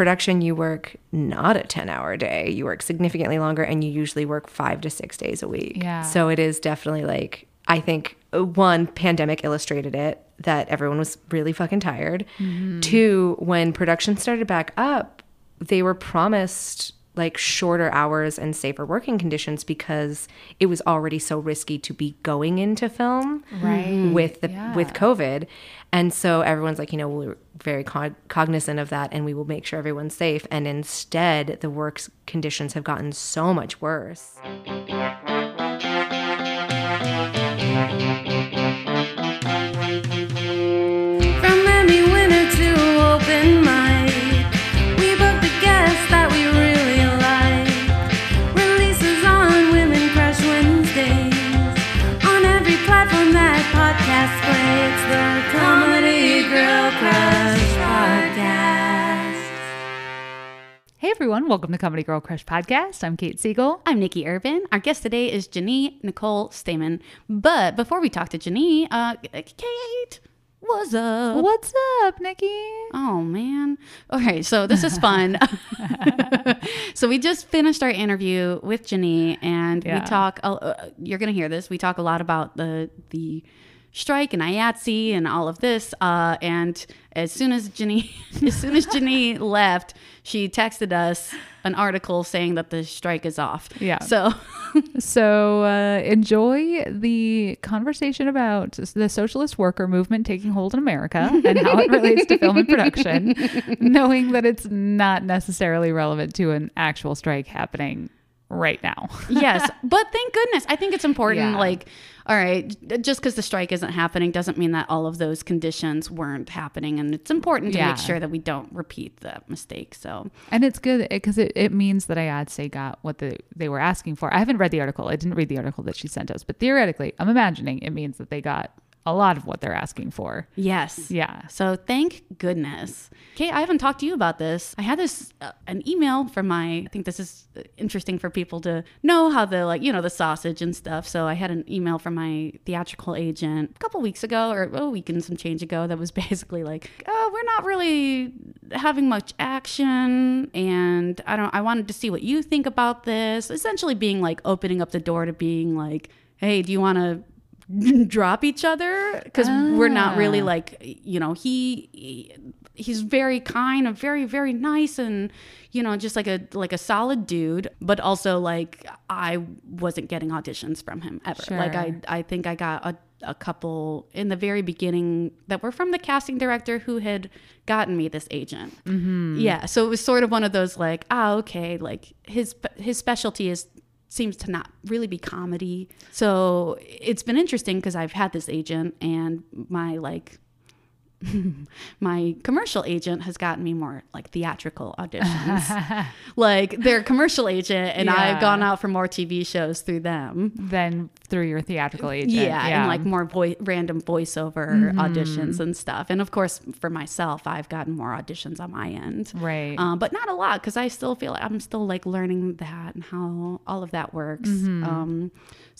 production, you work not a 10 hour day. You work significantly longer and you usually work five to six days a week. Yeah. So it is definitely like, I think uh, one, pandemic illustrated it that everyone was really fucking tired. Two, when production started back up, they were promised like shorter hours and safer working conditions because it was already so risky to be going into film Right. with the Yeah. with COVID. And so everyone's like, you know, we're very cog- cognizant of that and we will make sure everyone's safe. And instead, the work conditions have gotten so much worse. From to open mic, everyone, welcome to Comedy Girl Crush Podcast. I'm Kate Siegel. I'm Nikki Irvin. Our guest today is Janie Nicole Stamen. But before we talk to Janie, uh, Kate, what's up? What's up, Nikki? Oh man. Okay, so this is fun. so we just finished our interview with Janie, and Yeah. we talk. Uh, you're gonna hear this. We talk a lot about the the strike and IATSE and all of this. Uh, and as soon as Janie, as soon as Janie left, she texted us an article saying that the strike is off. Yeah. So So uh, enjoy the conversation about the socialist worker movement taking hold in America and how it relates to film and production, knowing that it's not necessarily relevant to an actual strike happening right now. yes, but thank goodness. I think it's important. Yeah. Like, all right, just because the strike isn't happening doesn't mean that all of those conditions weren't happening, and it's important to Yeah. make sure that we don't repeat that mistake. So, And it's good because it, it means that IATSE got what the, they were asking for. I haven't read the article. I didn't read the article that she sent us, but theoretically, I'm imagining it means that they got a lot of what they're asking for. yes, Yeah. So thank goodness. Okay, I haven't talked to you about this. I had this uh, an email from my. I think this is uh, interesting for people to know how the like you know the sausage and stuff. So I had an email from my theatrical agent a couple weeks ago or a week and some change ago that was basically like, oh, we're not really having much action, and I don't. I wanted to see what you think about this. Essentially, being like opening up the door to being like, hey, do you want to drop each other because we're not really like you know he he's very kind and very very nice and you know just like a like a solid dude but also like i wasn't getting auditions from him ever. Like i i think i got a a couple in the very beginning that were from the casting director who had gotten me this agent. Yeah, so it was sort of one of those like, ah, okay, like his his specialty is seems to not really be comedy. So it's been interesting because I've had this agent and my like my commercial agent has gotten me more like theatrical auditions. like their commercial agent and Yeah. I've gone out for more TV shows through them. than through your theatrical agent. Yeah, and like more voi- random voiceover Mm-hmm. auditions and stuff. And of course, for myself, I've gotten more auditions on my end. Right. Um, but not a lot because I still feel like I'm still like learning that and how all of that works. Mm-hmm. Um,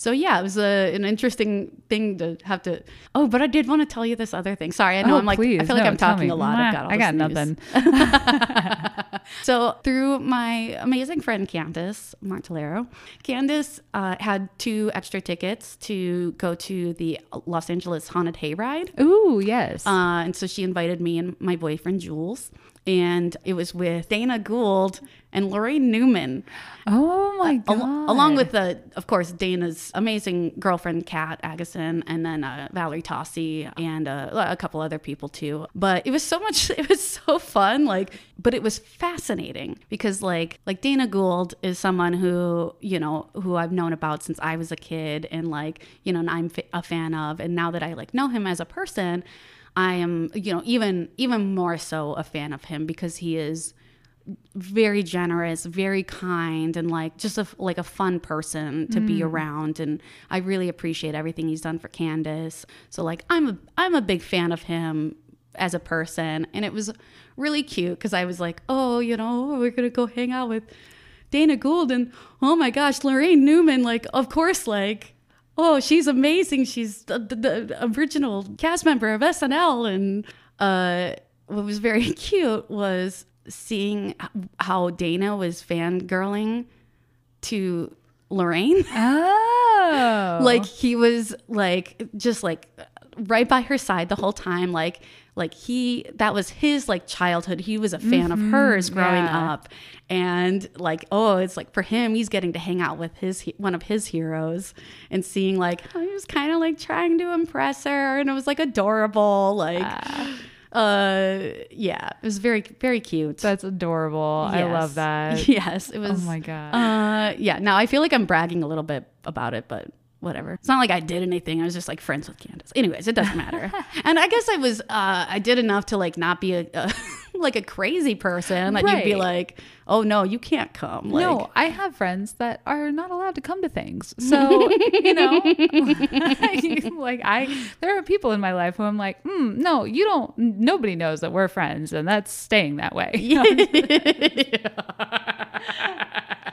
so yeah, it was a, an interesting thing to have to. Oh, but I did want to tell you this other thing. Sorry, I know Oh, I'm like please. I feel like I'm talking me. a lot. I've got all I got nothing. So through my amazing friend Candice Martellero, Candice uh, had two extra tickets to go to the Los Angeles Haunted Hayride. Ooh, yes. Uh, and so she invited me and my boyfriend Jules, and it was with Dana Gould and Laraine Newman, oh my god. al- along with the, of course, Dana's amazing girlfriend Kat Agason, and then uh, Valerie Tossi and uh, a couple other people too. But it was so much, it was so fun, like, but it was fascinating because like, like Dana Gould is someone who you know who I've known about since I was a kid, and like, you know, and I'm fa- a fan of, and now that I like know him as a person. I am, you know, even even more so a fan of him because he is very generous, very kind, and like just a like a fun person to be mm. around. And I really appreciate everything he's done for Candace. So like I'm a I'm a big fan of him as a person, and it was really cute because I was like, oh, you know, we're gonna go hang out with Dana Gould, and oh my gosh, Laraine Newman, like of course, like. Oh, she's amazing. She's the, the, the original cast member of SNL. And uh, what was very cute was seeing how Dana was fangirling to Laraine. Oh. like he was like just like right by her side the whole time like like he that was his like childhood he was a fan of hers growing yeah. up and like oh it's like for him he's getting to hang out with his one of his heroes and seeing like how he was kind of like trying to impress her and it was like adorable like uh yeah it was very very cute That's adorable. I love that. yes it was Oh my god. uh, yeah. Now I feel like I'm bragging a little bit about it, but whatever. It's not like I did anything. I was just like friends with Candace. Anyways, it doesn't matter. and I guess I was, uh, I did enough to like not be a, a like a crazy person that you'd be like, oh no, you can't come. Like, no, I have friends that are not allowed to come to things. So, you know, like I, there are people in my life who I'm like, mm, no, you don't, nobody knows that we're friends and that's staying that way.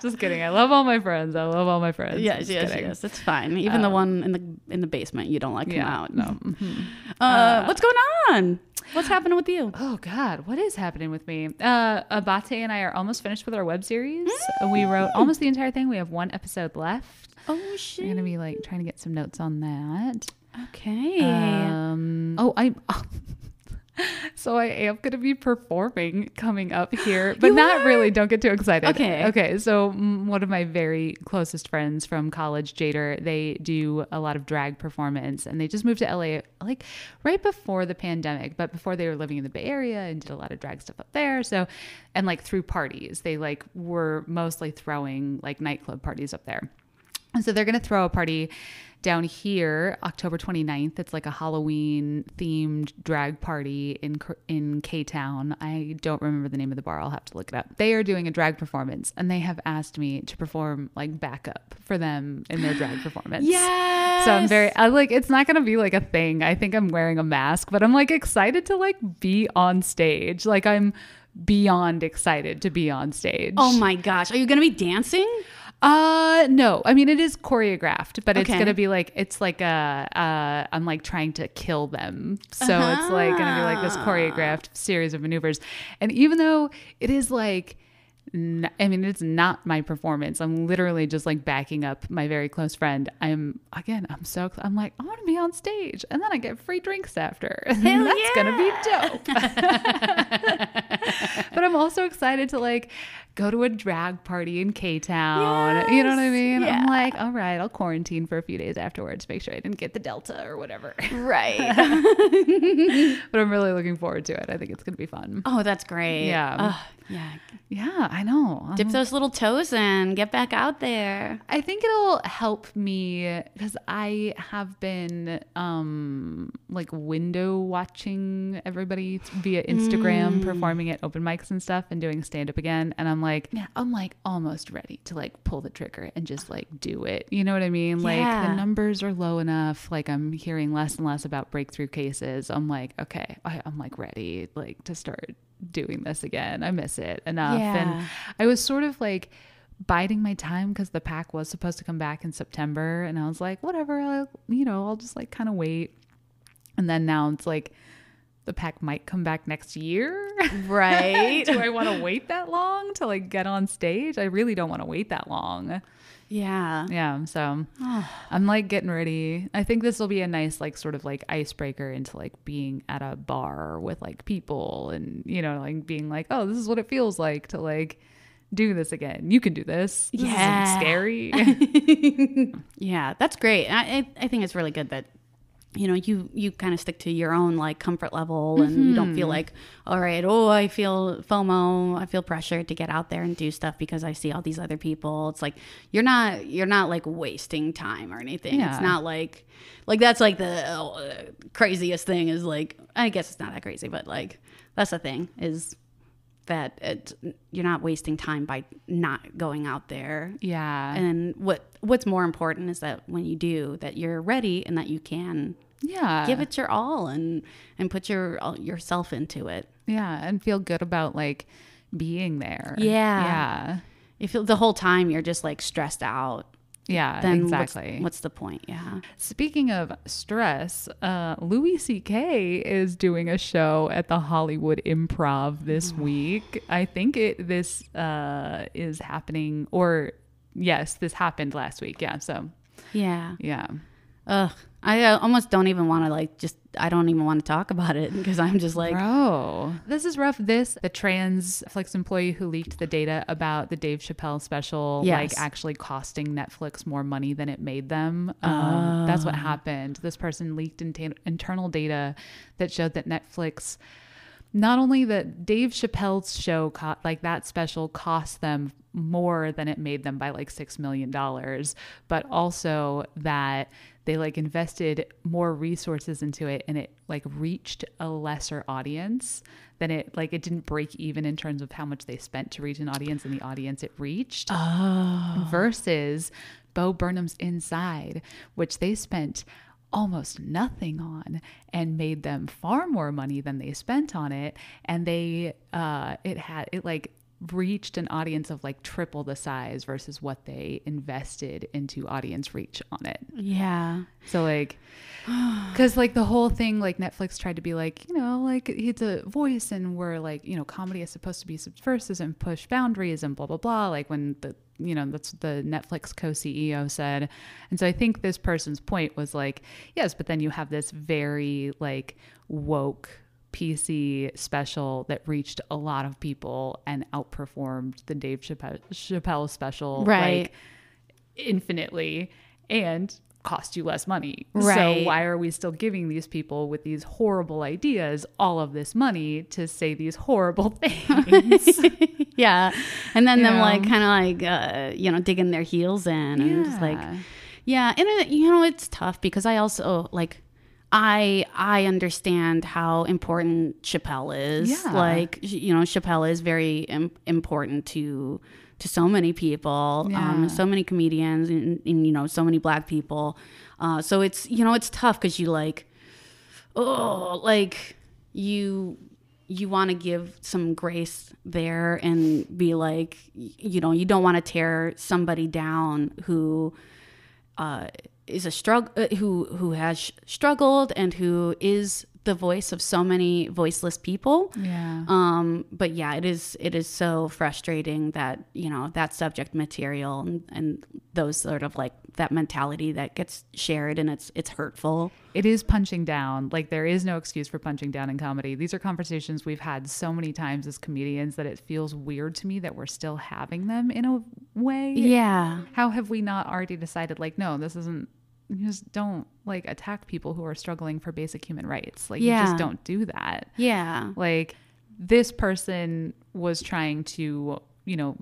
Just kidding. I love all my friends. I love all my friends. Yes, Just yes, kidding. yes. It's fine. Even the one in the in the basement, you don't like him Yeah, out. no. mhm. Uh, what's going on? What's happening with you? Oh God, what is happening with me? Uh, Abate and I are almost finished with our web series. We wrote almost the entire thing. We have one episode left. Oh shit! We're gonna be like trying to get some notes on that. Okay. Um, oh, I'm. so I am going to be performing coming up here, but You not are? really. Don't get too excited. Okay. Okay. So one of my very closest friends from college, Jader, they do a lot of drag performance, and they just moved to LA like right before the pandemic, but before they were living in the Bay Area and did a lot of drag stuff up there. So, and like through parties, they like were mostly throwing like nightclub parties up there. And so they're going to throw a party down here October 29th. It's like a Halloween themed drag party in in K Town. I don't remember the name of the bar. I'll have to look it up. They are doing a drag performance and they have asked me to perform like backup for them in their drag performance. yes. So I'm very I like it's not going to be like a thing. I think I'm wearing a mask, but I'm like excited to like be on stage. Like I'm beyond excited to be on stage. Oh my gosh. Are you going to be dancing? Uh no. I mean it is choreographed, but it's Okay. gonna be like it's like a uh I'm like trying to kill them. So it's like gonna be like this choreographed series of maneuvers. And even though it is like n- I mean, it's not my performance. I'm literally just like backing up my very close friend. I'm again, I'm so I'm like, I want to be on stage, and then I get free drinks after. And that's gonna be dope. but I'm also excited to like go to a drag party in K Town. you know what I mean? yeah. I'm like, all right, I'll quarantine for a few days afterwards, make sure I didn't get the Delta or whatever. Right. but I'm really looking forward to it. I think it's gonna be fun. oh, that's great. Yeah. Yeah. Yeah, I know. Dip those little toes in. Get back out there. I think it'll help me because I have been um like window watching everybody via Instagram performing at open mics and stuff and doing stand up again and I'm like yeah I'm like almost ready to like pull the trigger and just like do it. You know what I mean? Like Yeah. the numbers are low enough like I'm hearing less and less about breakthrough cases. I'm like okay, I, I'm like ready like to start doing this again. I miss it enough Yeah. and I was sort of like biding my time because the pack was supposed to come back in September, and I was like, whatever, I'll, you know, I'll just like kind of wait. And then now it's like the pack might come back next year. Right. Do I want to wait that long to like get on stage? I really don't want to wait that long. yeah. Yeah, so I'm like getting ready. I think this will be a nice like sort of like icebreaker into like being at a bar with like people and you know like being like, "Oh, this is what it feels like to like do this again. You can do this." This Yeah. isn't scary. Yeah, that's great. I, I I think it's really good that you know you you kind of stick to your own like comfort level and you don't feel like all right oh i feel fomo i feel pressured to get out there and do stuff because i see all these other people it's like you're not you're not like wasting time or anything Yeah. it's not like like that's like the uh, craziest thing is like i guess it's not that crazy but like that's the thing is that it, you're not wasting time by not going out there yeah. and what what's more important is that when you do that you're ready and that you can yeah. give it your all and and put your yourself into it Yeah, and feel good about like being there. Yeah. Yeah. you feel the whole time you're just like stressed out Yeah, then what's- exactly. what's, the point? Yeah. Speaking of stress, uh, Louis C.K. is doing a show at the Hollywood Improv this week. I think it this uh, is happening, or yes, this happened last week. Yeah, so Yeah. yeah, Ugh. I uh, almost don't even want to like just I don't even want to talk about it because I'm just like bro, this is rough. This the trans Netflix employee who leaked the data about the Dave Chappelle special, Yes. like actually costing Netflix more money than it made them. Um, That's what happened. This person leaked inta- internal data that showed that Netflix. Not only that Dave Chappelle's show, co- like that special, cost them more than it made them by like six million dollars, but also that they like invested more resources into it and it like reached a lesser audience than it like it didn't break even in terms of how much they spent to reach an audience and the audience it reached versus Bo Burnham's Inside, which they spent almost nothing on and made them far more money than they spent on it. And they uh it had it like reached an audience of like triple the size versus what they invested into audience reach on it yeah. so like, because like the whole thing, like Netflix tried to be like, you know, like it's a voice, and we're like, you know, comedy is supposed to be subversive and push boundaries and blah blah blah. Like when the you know that's the Netflix co CEO said, and so I think this person's point was like, yes, but then you have this very like woke PC special that reached a lot of people and outperformed the Dave Chappelle, Chappelle special, Right. Like, infinitely and cost you less money. Right. So why are we still giving these people with these horrible ideas all of this money to say these horrible things? yeah. And then them Yeah. like kind of like uh, you know digging their heels in and just like Yeah. yeah, and it, you know it's tough because I also like I I understand how important Chappelle is. Yeah. Like you know Chappelle is very Im- important to to so many people, Yeah. um, so many comedians, and, and you know so many Black people. Uh, so it's you know it's tough because you like oh like you you want to give some grace there and be like you know you don't want to tear somebody down who uh, is a struggle uh, who who has struggled and who is the voice of so many voiceless people yeah. um but yeah it is it is so frustrating that you know that subject material and, and those sort of like that mentality that gets shared and it's it's hurtful it is punching down. Like there is no excuse for punching down in comedy. These are conversations we've had so many times as comedians that it feels weird to me that we're still having them in a way. yeah How have we not already decided like no, this isn't just don't like attack people who are struggling for basic human rights. Like you just don't do that. yeah Like this person was trying to, you know,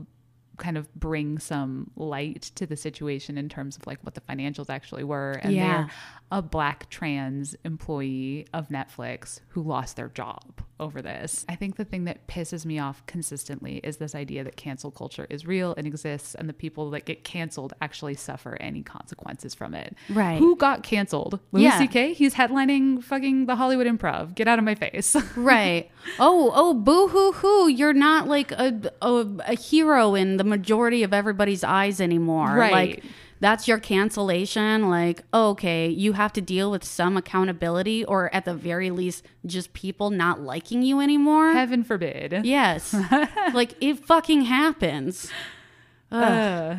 kind of bring some light to the situation in terms of like what the financials actually were. And Yeah. they're a black trans employee of Netflix who lost their job over this. I think the thing that pisses me off consistently is this idea that cancel culture is real and exists and the people that get canceled actually suffer any consequences from it. Right. Who got canceled? Louis Yeah. C.K.? He's headlining fucking the Hollywood Improv. Get out of my face. right oh oh boo hoo hoo you're not like a, a a hero in the majority of everybody's eyes anymore. Right. like that's your cancellation. Like okay you have to deal with some accountability or at the very least just people not liking you anymore. Heaven forbid. yes. Like it fucking happens. Uh,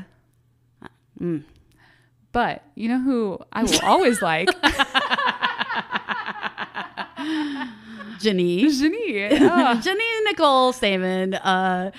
But you know who I will always like? Janine Janine. Ah. Janine Nicole Stamen uh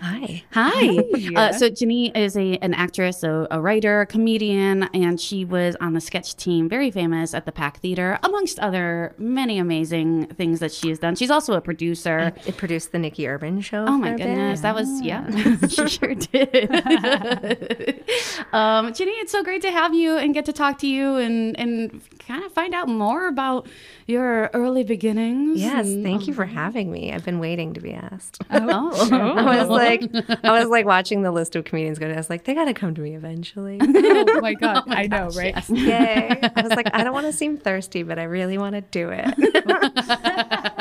Hi. Hi. Uh, so Jenny is a an actress, a, a writer, a comedian, and she was on the sketch team, very famous at the Pack Theater, amongst other many amazing things that she has done. She's also a producer. It produced the Nikki Irvin show. Oh my for a goodness, that was yeah, she sure did. um, Jenny, it's so great to have you and get to talk to you and and kind of find out more about your early beginnings. Yes, and- thank you for um, having me. I've been waiting to be asked. Oh. oh. I was like, I was like watching the list of comedians go. I was like, they got to come to me eventually. oh my god, I oh know, right? Yay! I was like, I don't want to seem thirsty, but I really want to do it.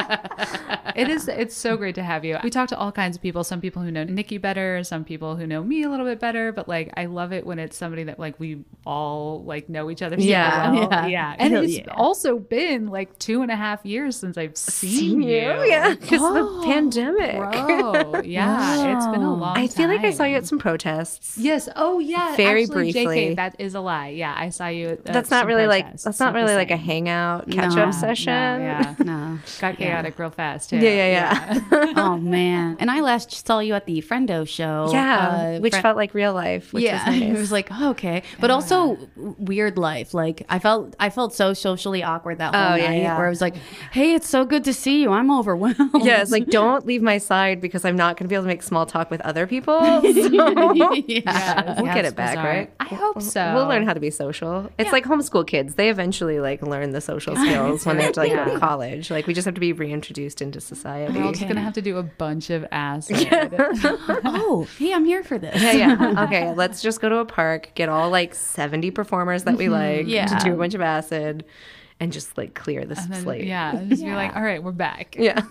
It is it's so great to have you we talk to all kinds of people some people who know nikki better some people who know me a little bit better but like i love it when it's somebody that like we all like know each other super Yeah. well. Yeah. yeah and Hell it's yeah. also been like two and a half years since i've seen, you Yeah, because Oh, the pandemic. bro yeah it's been a long I feel like I saw you at some protests. Yes. Oh, yeah. Very Actually, JK, briefly. that is a lie. Yeah, I saw you. At, uh, That's not really like that's It's not really like a hangout catch No, up session. No, yeah. No. Got chaotic real fast too. Yeah, yeah, yeah. oh man. And I last saw you at the Friendo show. Yeah, uh, which felt like real life. Which yeah, was nice. it was like oh, okay, but also weird life. Like I felt, I felt so socially awkward that whole Oh, yeah, night, yeah. where I was like, "Hey, it's so good to see you. I'm overwhelmed." yeah, it's like don't leave my side because I'm not going to be able to make small talk with other people. So yeah. we'll get it back, bizarre. right? I hope so. We'll learn how to be social. It's like homeschool kids. They eventually like learn the social skills when they have to like go Yeah. to college. Like we just have to be reintroduced into society. We're all just gonna have to do a bunch of acid. oh, hey, I'm here for this. yeah, yeah. Okay, let's just go to a park, get all like 70 performers that we mm-hmm. like, Yeah. to do a bunch of acid, and just like clear the And slate. yeah, and just be like, all right, we're back. Yeah.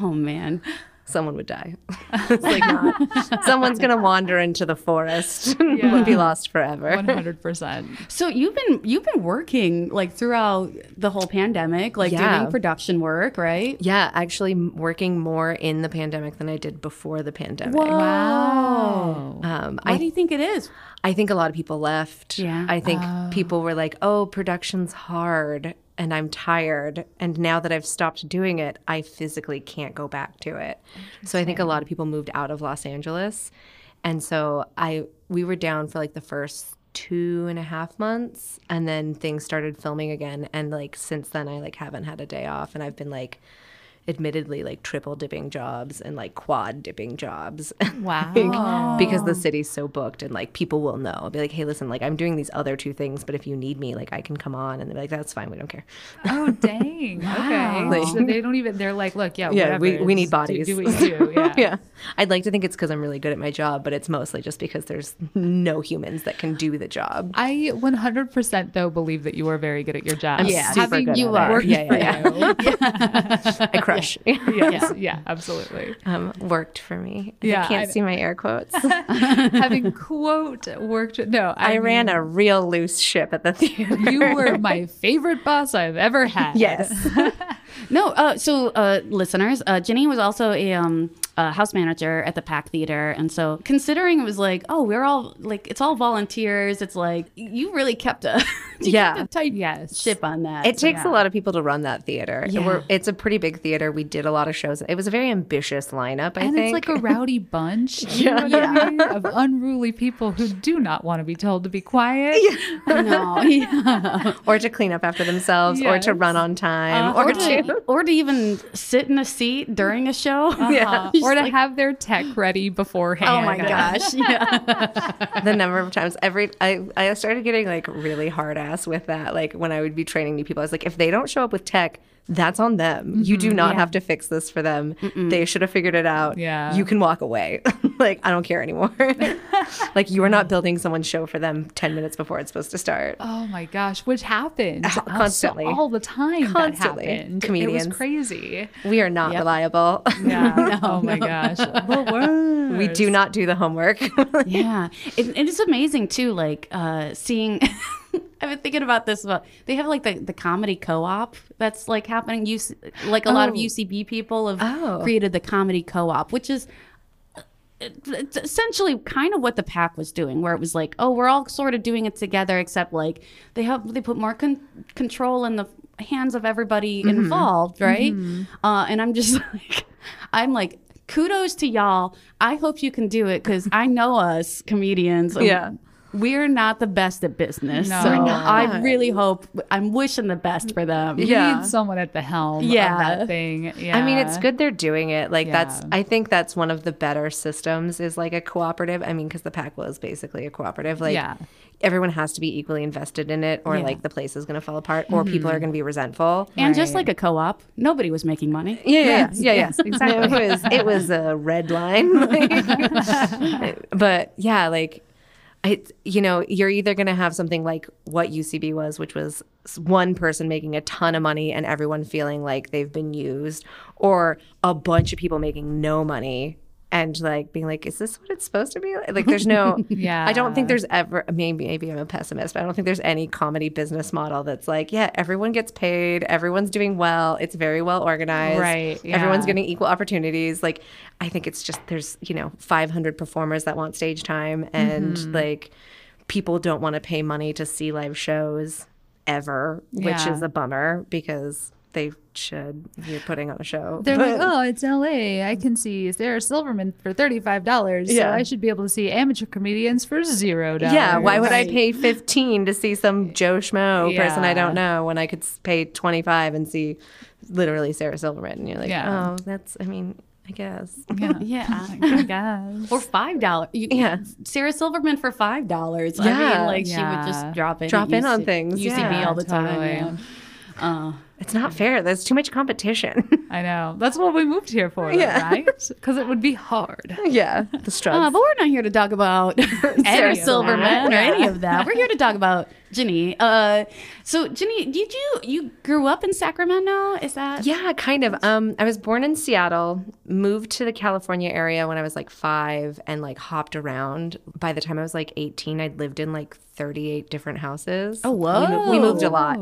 Oh man. Someone would die. it's like not. Someone's gonna wander into the forest and Yeah. be lost forever. One hundred percent. So you've been you've been working like throughout the whole pandemic, like Yeah. doing production work, right? Yeah, actually working more in the pandemic than I did before the pandemic. Wow. Um, Why I do you think it is? I think a lot of people left. Yeah. I think people were like, oh, production's hard and I'm tired. And now that I've stopped doing it, I physically can't go back to it. So I think a lot of people moved out of Los Angeles. And so I we were down for like the first two and a half months and then things started filming again and like since then i like haven't had a day off and i've been like admittedly like triple dipping jobs and like quad dipping jobs Wow. like, because the city's so booked and like people will know. I'll be like, hey, listen, like I'm doing these other two things, but if you need me, like I can come on. And they're like, that's fine, we don't care. Oh dang. Okay. Like- so they don't even. They're like, look, yeah, Yeah, whatever. we, we need Just do- bodies. Do, what do. Yeah. yeah. I'd like to think it's because I'm really good at my job, but it's mostly just because there's no humans that can do the job. I 100% though believe that you are very good at your job. I'm Yeah, super Having you it. are. Yeah, yeah, yeah. I crush. yes, yeah, absolutely. um, worked for me. Yeah, I can't I- see my air quotes. Having quote worked. No, I, I ran a real loose ship at the theater. You were my favorite boss I've ever had. yes. No, uh, so uh, listeners, uh, Jenny was also a, um, a house manager at the Pack Theater, and so considering it was like, oh, we're all like, it's all volunteers. It's like you really kept a Yeah. kept a tight Yes. ship on that. It takes Yeah. a lot of people to run that theater. Yeah. We're, it's a pretty big theater. We did a lot of shows. It was a very ambitious lineup, I think. and think. it's like a rowdy bunch you know what I mean? of unruly people who do not want to be told to be quiet. Yeah. no, yeah. or to clean up after themselves, or to run on time, Uh, or, or to. to or to even sit in a seat during a show. Uh-huh. Just Or to like- have their tech ready beforehand. Oh my gosh! Yeah. the number of times every I, I started getting like really hard ass with that like when i would be training new people i was like if they don't show up with tech that's on them you do not have to fix this for them they should have figured it out Yeah. you can walk away like i don't care anymore like you are not building someone's show for them 10 minutes before it's supposed to start Oh my gosh, which happened constantly. All the time. Constantly. that happened. It Comedians. was crazy. we are not reliable Yeah. oh my gosh. We do not do the homework yeah it, it is amazing too like uh seeing i've been thinking about this about they have like the, the comedy co-op that's like happening UC, like a lot of Oh. ucb people have Oh. created the comedy co-op which is it's essentially kind of what the pack was doing where it was like oh we're all sort of doing it together except like they have they put more con- control in the hands of everybody involved right uh, and i'm just like i'm like kudos to y'all i hope you can do it because i know us comedians Yeah. We're not the best at business No. so i really hope i'm wishing the best for them You Yeah. need someone at the helm Yeah. of that thing. Yeah. I mean, it's good they're doing it. Like that's, I think that's one of the better systems is like a cooperative. I mean, because the pack was basically a cooperative. Like Yeah. everyone has to be equally invested in it, or Yeah. like the place is going to fall apart, or people are mm-hmm. going to be resentful. and just like a co-op nobody was making money Yeah, yeah, Yes, yeah, yeah. yes, exactly. It was it was a red line, but yeah, like You know you're either going to have something like what UCB was, which was one person making a ton of money and everyone feeling like they've been used, or a bunch of people making no money and like being like, is this what it's supposed to be like? Like, there's no. Yeah. I don't think there's ever. Maybe maybe I'm a pessimist, but I don't think there's any comedy business model that's like, yeah, everyone gets paid, everyone's doing well, it's very well organized, Right, Everyone's getting equal opportunities. Like, I think it's just there's you know 500 performers that want stage time, and Mm-hmm. like people don't want to pay money to see live shows ever, which Yeah. is a bummer because they should. if You're putting on a show. They're But- like, oh, it's LA. I can see Sarah Silverman for $35. So Yeah. I should be able to see amateur comedians for 0. Yeah, why would I pay 15 to see some Joe Schmo person I don't know when I could pay 25 and see literally Sarah Silverman? And you're like, Yeah. oh, that's, I mean, I guess. Yeah. Yeah. I guess. Or five dollars. Yeah. Sarah Silverman for five dollars. I Yeah. mean, like she would just drop in, Drop at in on UC things, UCB yeah, all the totally. time. Yeah. Uh, It's not fair. There's too much competition. I know. That's what we moved here for, Yeah. right? Because it would be hard. yeah. The uh, struggles. but we're not here to talk about Sarah Silverman or any of that. We're here to talk about Ginny. Uh, so Ginny, did you you grew up in Sacramento? Is that Yeah, kind of. Um, I was born in Seattle, moved to the California area when I was like five, and like hopped around. By the time I was like eighteen, I'd lived in like thirty-eight different houses. Oh, We, we moved a lot.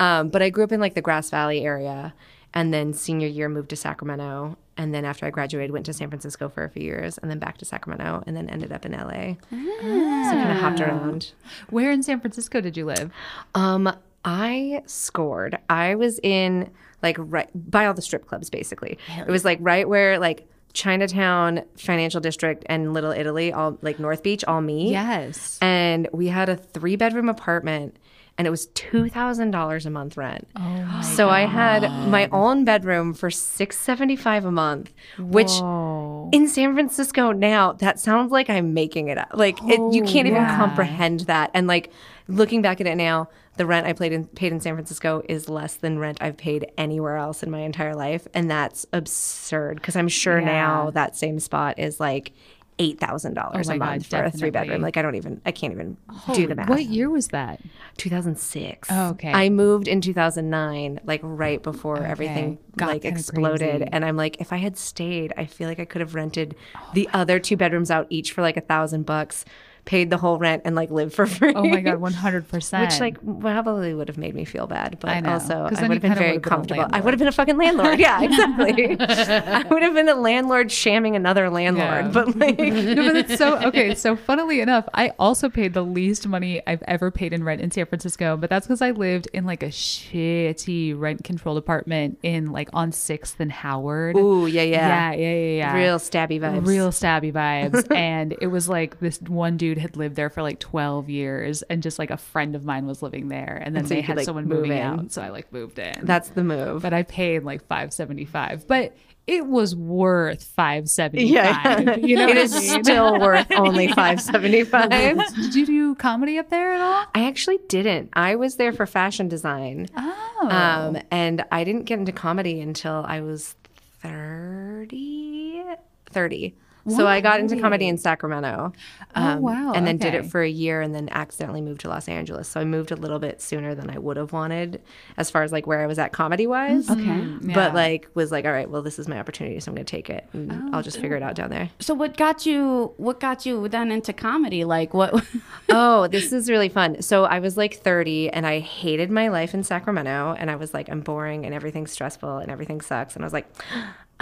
Um, but I grew up in like the Grass Valley area, and then senior year moved to Sacramento, and then after I graduated, went to San Francisco for a few years, and then back to Sacramento, and then ended up in LA. So kind of hopped around. Where in San Francisco did you live? Um, I scored. I was in like right by all the strip clubs basically. It was like right where like Chinatown, Financial District, and Little Italy, all like North Beach, all meet. Yes. And we had a three bedroom apartment and it was two thousand dollars a month rent. Oh so I had my own bedroom for six seventy five a month, which Whoa. in San Francisco now, that sounds like I'm making it up. Like it, you oh, can't even comprehend that. And like looking back at it now, the rent I paid in, paid in San Francisco is less than rent I've paid anywhere else in my entire life, and that's absurd. Because I'm sure Yeah. now that same spot is like eight thousand dollars Oh a my God, month for a three bedroom. Like I don't even, I can't even do the math. What year was that? 2006. Oh, okay. I moved in 2009, like right before everything Got like exploded. crazy. And I'm like, if I had stayed, I feel like I could have rented the other two bedrooms out each for like a thousand bucks, paid the whole rent, and like lived for free. Oh my God, 100%. Which like probably would have made me feel bad, but I know, also I would have been very would've been comfortable. I would have been a fucking landlord. Yeah, exactly. I would have been a landlord shamming another landlord. Yeah. But like, no, but it's so okay. So, funnily enough, I also paid the least money I've ever paid in rent in San Francisco, but that's because I lived in like a shitty rent controlled apartment in like on Sixth and Howard. ooh, yeah, yeah, yeah, yeah, yeah, yeah. real stabby vibes. Real stabby vibes. and it was like this one dude had lived there for like 12 years, and just like a friend of mine was living there. And then And so they had like, someone move moving in. out. So I like moved in. That's the move. but I paid like 575 But it was worth 575 Yeah, You know it is mean? still worth only five seventy five. Did you do comedy up there at all? I actually didn't. I was there for fashion design, Oh. um, and I didn't get into comedy until I was 30. 30. So I got into comedy in Sacramento. um, Oh, wow, And then did it for a year and then accidentally moved to Los Angeles. So I moved a little bit sooner than I would have wanted as far as like where I was at comedy wise. Okay. Yeah. But like was like, all right, well, this is my opportunity, so I'm going to take it. And Oh, I'll just figure it out down there. So what got you? What got you then into comedy? Like what? oh, this is really fun. So I was like 30 and I hated my life in Sacramento and I was like, I'm boring and everything's stressful and everything sucks. And I was like,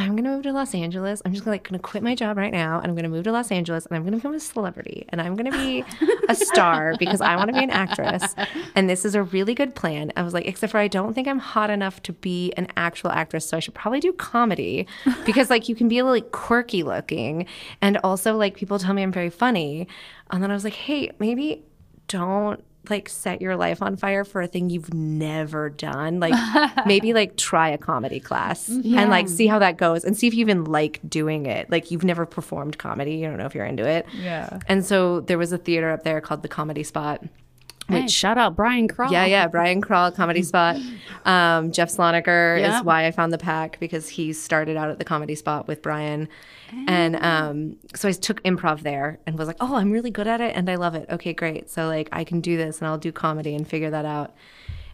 I'm gonna move to Los Angeles. I'm just like gonna quit my job right now and I'm gonna move to Los Angeles and I'm gonna become a celebrity and I'm gonna be a star because I wanna be an actress. And this is a really good plan. I was like, except for I don't think I'm hot enough to be an actual actress, so I should probably do comedy because like you can be a little like, quirky looking and also like people tell me I'm very funny. And then I was like, hey, maybe don't like set your life on fire for a thing you've never done. Like maybe like try a comedy class and like see how that goes and see if you even like doing it. Like you've never performed comedy, you don't know if you're into it. Yeah. And so there was a theater up there called the Comedy Spot Hey, shout out Brian Crawl. Yeah, yeah. Brian Crawl, Comedy Spot. Um, Jeff Sloniker Yeah. is why I found the pack because he started out at the Comedy Spot with Brian. And um, so I took improv there and was like, oh, I'm really good at it and I love it. Okay, great. So, like, I can do this and I'll do comedy and figure that out.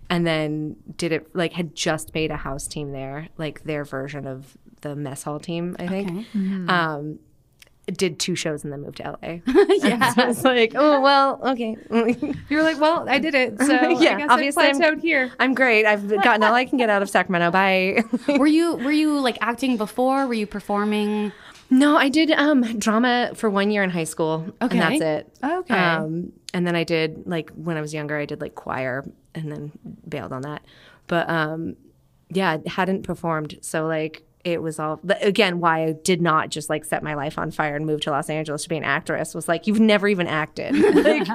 And then did it, like, had just made a house team there, like their version of the mess hall team, I think. Um, did two shows and then moved to LA. yeah. So I was like, oh, well, okay. You were like, well, I did it. So Yeah, I guess obviously I I'm- plateaued here. I'm great. I've gotten all I can get out of Sacramento. Bye. Were you were you like acting before? Were you performing? no, I did um, drama for one year in high school, Okay. and that's it. Okay. Um, and then I did like when I was younger, I did like choir, and then bailed on that. But um, yeah, hadn't performed, so like it was all but again why I did not just like set my life on fire and move to Los Angeles to be an actress was like you've never even acted like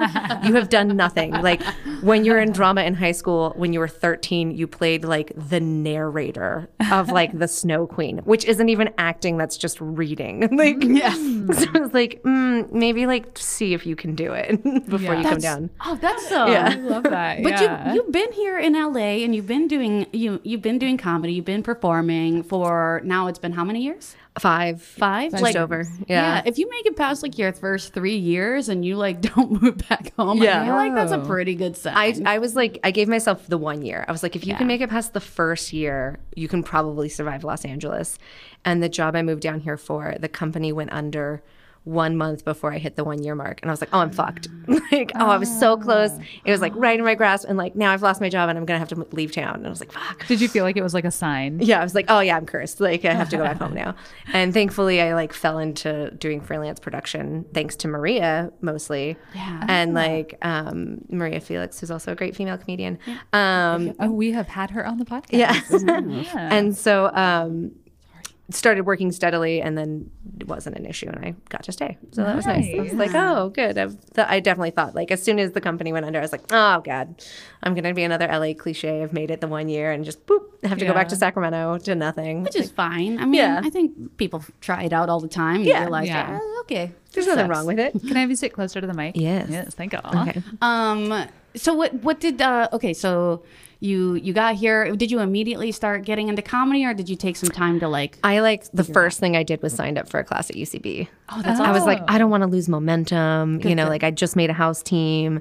you have done nothing like when you're in drama in high school when you were 13 you played like the narrator of like the Snow Queen which isn't even acting that's just reading like yeah so I was like mm, maybe like see if you can do it before Yeah. you come down Oh, that's so. Yeah. I love that. But yeah. you you've been here in LA and you've been doing you you've been doing comedy. You've been performing for now. It's been how many years? five Five. just over yeah. If you make it past like your first three years and you like don't move back home, Yeah. I feel like that's a Oh. pretty good sign. I, I was like, I gave myself the one year. I was like, if you Yeah. can make it past the first year, you can probably survive Los Angeles. And the job I moved down here for, the company went under one month before I hit the one year mark. And I was like, oh, I'm fucked. like, oh, I was so close. It was like right in my grasp. And like, now I've lost my job and I'm going to have to leave town. And I was like, fuck. Did you feel like it was like a sign? Yeah, I was like, oh yeah, I'm cursed. Like I have to go back home now. And thankfully, I like fell into doing freelance production thanks to Maria mostly. Yeah. And like um, Maria Felix, who's also a great female comedian. Um, Oh, we have had her on the podcast. yeah. Yeah. and so um, started working steadily, and then it wasn't an issue, and I got to stay. So that was nice. I was like, oh, good. I've, th- I definitely thought like as soon as the company went under, I was like, oh god, I'm gonna be another LA cliche. I've made it the one year, and just boop, have to go back to Sacramento to nothing. which is fine. I mean, Yeah. I think people try it out all the time. And Yeah. you're Yeah. "Oh, okay. There's nothing wrong with it. Can I have you sit closer to the mic? Yes. Yes. Thank you. Okay. Um. So what? What did? Uh, okay. So you you got here. Did you immediately start getting into comedy, or did you take some time to like? I like the first thing I did was signed up for a class at UCB. Oh, that's awesome. I was like, Oh. I don't want to lose momentum. you know, like I just made a house team.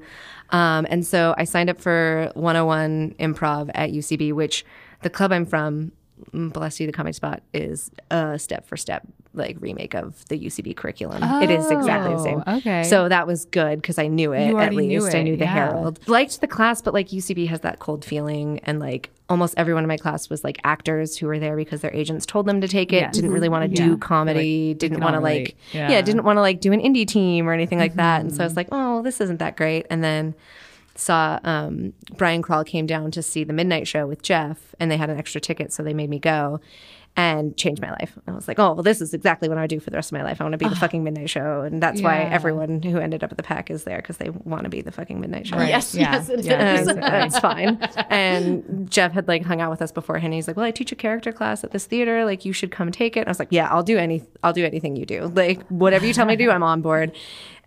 Um, and so I signed up for 101 improv at UCB, which the club I'm from, mm, bless you, the comedy spot, is a step for step like remake of the UCB curriculum. it is exactly the same. Oh, okay. So that was good because I knew it at already knew least. I knew the yeah. Herald. Liked the class, but like UCB has that cold feeling and like almost everyone in my class was like actors who were there because their agents told them to take it. Yes. Didn't really want to Yeah. do comedy. didn't want to like yeah. Yeah. didn't want to like do an indie team or anything like that. And so I Mm-hmm. was like, oh, this isn't that great. And then saw um, Brian Crawl came down to see the midnight show with Jeff, and they had an extra ticket, so they made me go. And changed my life. I was like, oh, well, this is exactly what I do for the rest of my life. I want to be the uh-huh. fucking midnight show. And that's why everyone who ended up at the pack is there because they want to be the fucking midnight show. Right. Yes, Yeah. yes, it is. Yeah. And that's fine. And Jeff had like hung out with us beforehand. And he's like, "Well, I teach a character class at this theater. Like, you should come take it." And I was like, "Yeah, I'll do any. I'll do anything you do. Like, whatever you tell me to do, I'm on board."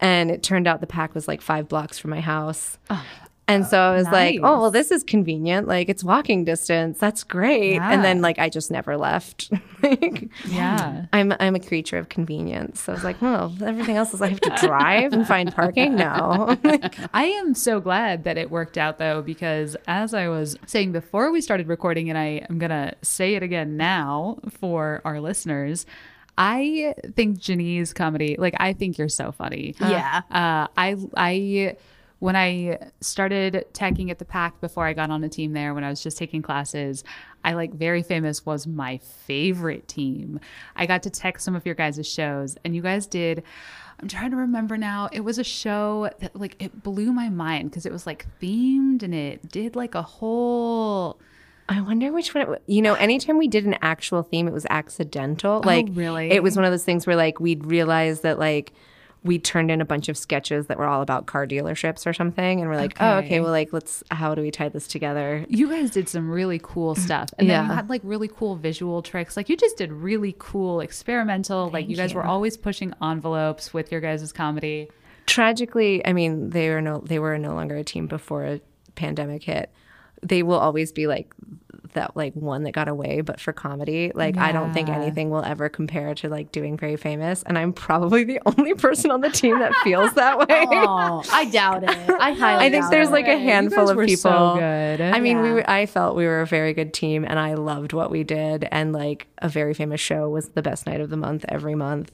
And it turned out the pack was like five blocks from my house. Oh. And so I was like, "Oh, well, this is convenient. Like, it's walking distance. That's great." Yeah. And then like I just never left. like, Yeah. I'm I'm a creature of convenience. So I was like, "Well, everything else is I have to drive and find parking. No." I am so glad that it worked out though, because as I was saying before we started recording, and I am going to say it again now for our listeners. I think Janine's comedy, like, I think you're so funny. Yeah. Uh, I, I, when I started teching at the pack before I got on a team there, when I was just taking classes, I like Very Famous was my favorite team. I got to tech some of your guys' shows, and you guys did. I'm trying to remember now. It was a show that like it blew my mind because it was like themed and it did like a whole. I wonder which one. It, you know, anytime we did an actual theme, it was accidental. Oh, like, Oh, really? It was one of those things where, like, we'd realize that, like, we turned in a bunch of sketches that were all about car dealerships or something, and we're like, oh, Okay. okay, well, like, let's. How do we tie this together? You guys did some really cool stuff, and then you Yeah. had like really cool visual tricks. Like you just did really cool experimental. like you guys were always pushing envelopes with your guys' comedy. tragically, I mean, they were no they were no longer a team before a pandemic hit. They will always be like that like one that got away, but for comedy, like I don't think anything will ever compare to like doing very famous. And I'm probably the only person on the team that feels that way. Oh, I doubt it. I highly I think there's it. like a handful of people. so good. I mean, we were, I felt we were a very good team, and I loved what we did. And like a very famous show was the best night of the month every month.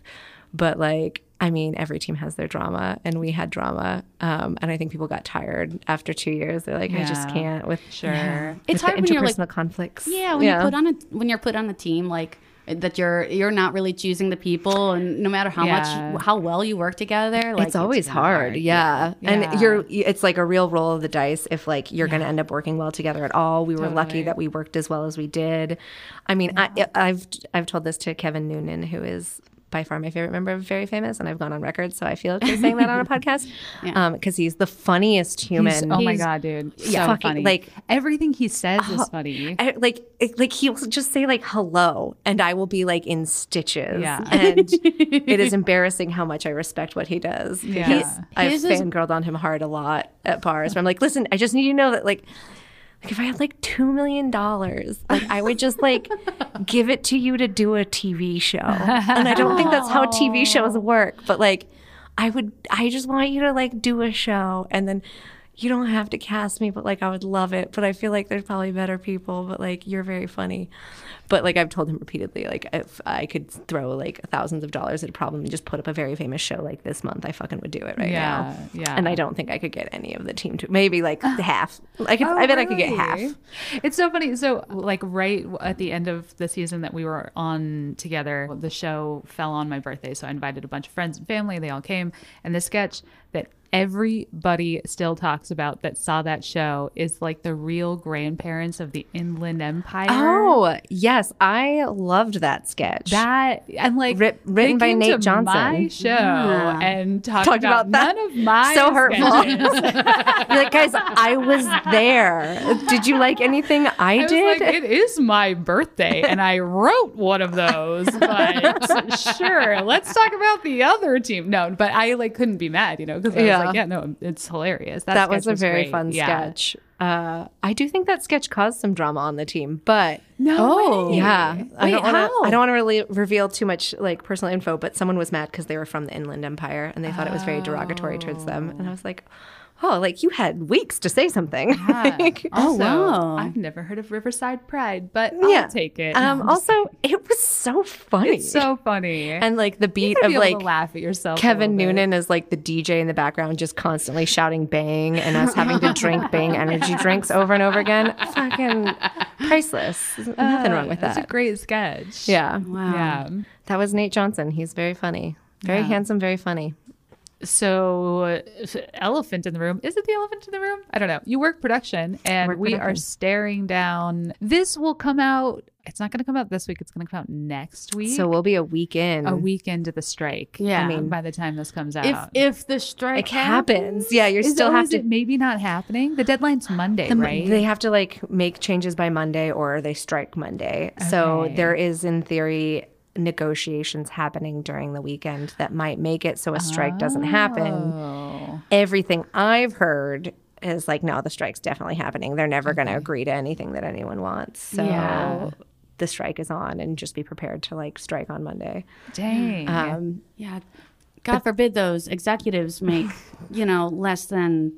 But like, I mean, every team has their drama, and we had drama. Um, and I think people got tired after two years. They're like, I just can't with Sure. It's with hard the when you're like conflicts. Yeah, when you put on a when you're put on a team like that you're you're not really choosing the people and no matter how Yeah. much how well you work together like it's always kinda hard, yeah. Yeah. and you're it's like a real roll of the dice if like you're going to end up working well together at all we were lucky that we worked as well as we did i mean I, i've i've told this to kevin noonan who is by far my favorite member of very famous and i've gone on record so i feel okay saying that on a podcast Yeah. Um, because he's the funniest human He's- oh my god, dude, so Yeah. fucking, funny. like- everything he says is oh, funny. I- like it- like he will just say like hello and i will be like in stitches Yeah. and it is embarrassing how much i respect what he does Yeah. He's- i've fangirled on him hard a lot at bars but i'm like listen i just need you to know that like like if I had like two million dollars, like I would just like give it to you to do a TV show. And I don't think that's how TV shows work, but like I would I just want you to like do a show and then you don't have to cast me, but like I would love it. But I feel like there's probably better people, but like you're very funny. But like I've told him repeatedly, like if I could throw like thousands of dollars at a problem and just put up a very famous show like this month, I fucking would do it right Yeah, now. yeah. And I don't think I could get any of the team to maybe like half. I could I bet I could get half. Oh, It's so funny. So, like, right at the end of the season that we were on together, the show fell on my birthday. So, I invited a bunch of friends and family. They all came. And the sketch everybody still talks about that saw that show is like the real grandparents of the Inland Empire. Oh, yes. I loved that sketch. That and like Writ- written by Nate Johnson. my show and talked, Talked about, about that. none of my so hurtful. Like, guys, I was there. Did you like anything I, I was did? like, it is my birthday, and I wrote one of those. But sure, let's talk about the other team. No, but I like couldn't be mad, you know, because Yeah. Was like, yeah, no, it's hilarious. That, that was a very great. fun Yeah. sketch. Uh, I do think that sketch caused some drama on the team, but No, Oh, yeah, I don't want to. how? I don't want to really reveal too much like personal info. But someone was mad because they were from the Inland Empire and they thought it was very derogatory towards them. And I was like, oh, like you had weeks to say something. Yeah. Like, Also, wow. I've never heard of Riverside Pride, but I'll take it. Um, also, it was so funny. it's so funny. and like the beat of be like laugh at yourself. Kevin. Noonan is like the DJ in the background, just constantly shouting "bang" and us having to drink "bang" energy drinks over and over again. Fucking priceless. There's Nothing wrong with that. That's a great sketch. Yeah, Wow. Yeah. that was Nate Johnson. He's very funny, very Yeah. handsome, very funny. So, elephant in the room. Is it the elephant in the room? I don't know. You work production, and Work we are staring down. This will come out. It's not going to come out this week. It's going to come out next week. So we'll be a week in. a week into the strike. Yeah. I mean, by the time this comes out, if if the strike It happens. Yeah, you is, still have to. maybe not happening? The deadline's Monday, the- right? They have to like make changes by Monday or they strike Monday. So there is, in theory, negotiations happening during the weekend that might make it so a strike doesn't happen. oh. everything I've heard is like, no, the strike's definitely happening. They're never going to agree to anything that anyone wants. So Yeah. the strike is on, and just be prepared to like strike on Monday. Dang. Um, yeah god forbid those executives make you know less than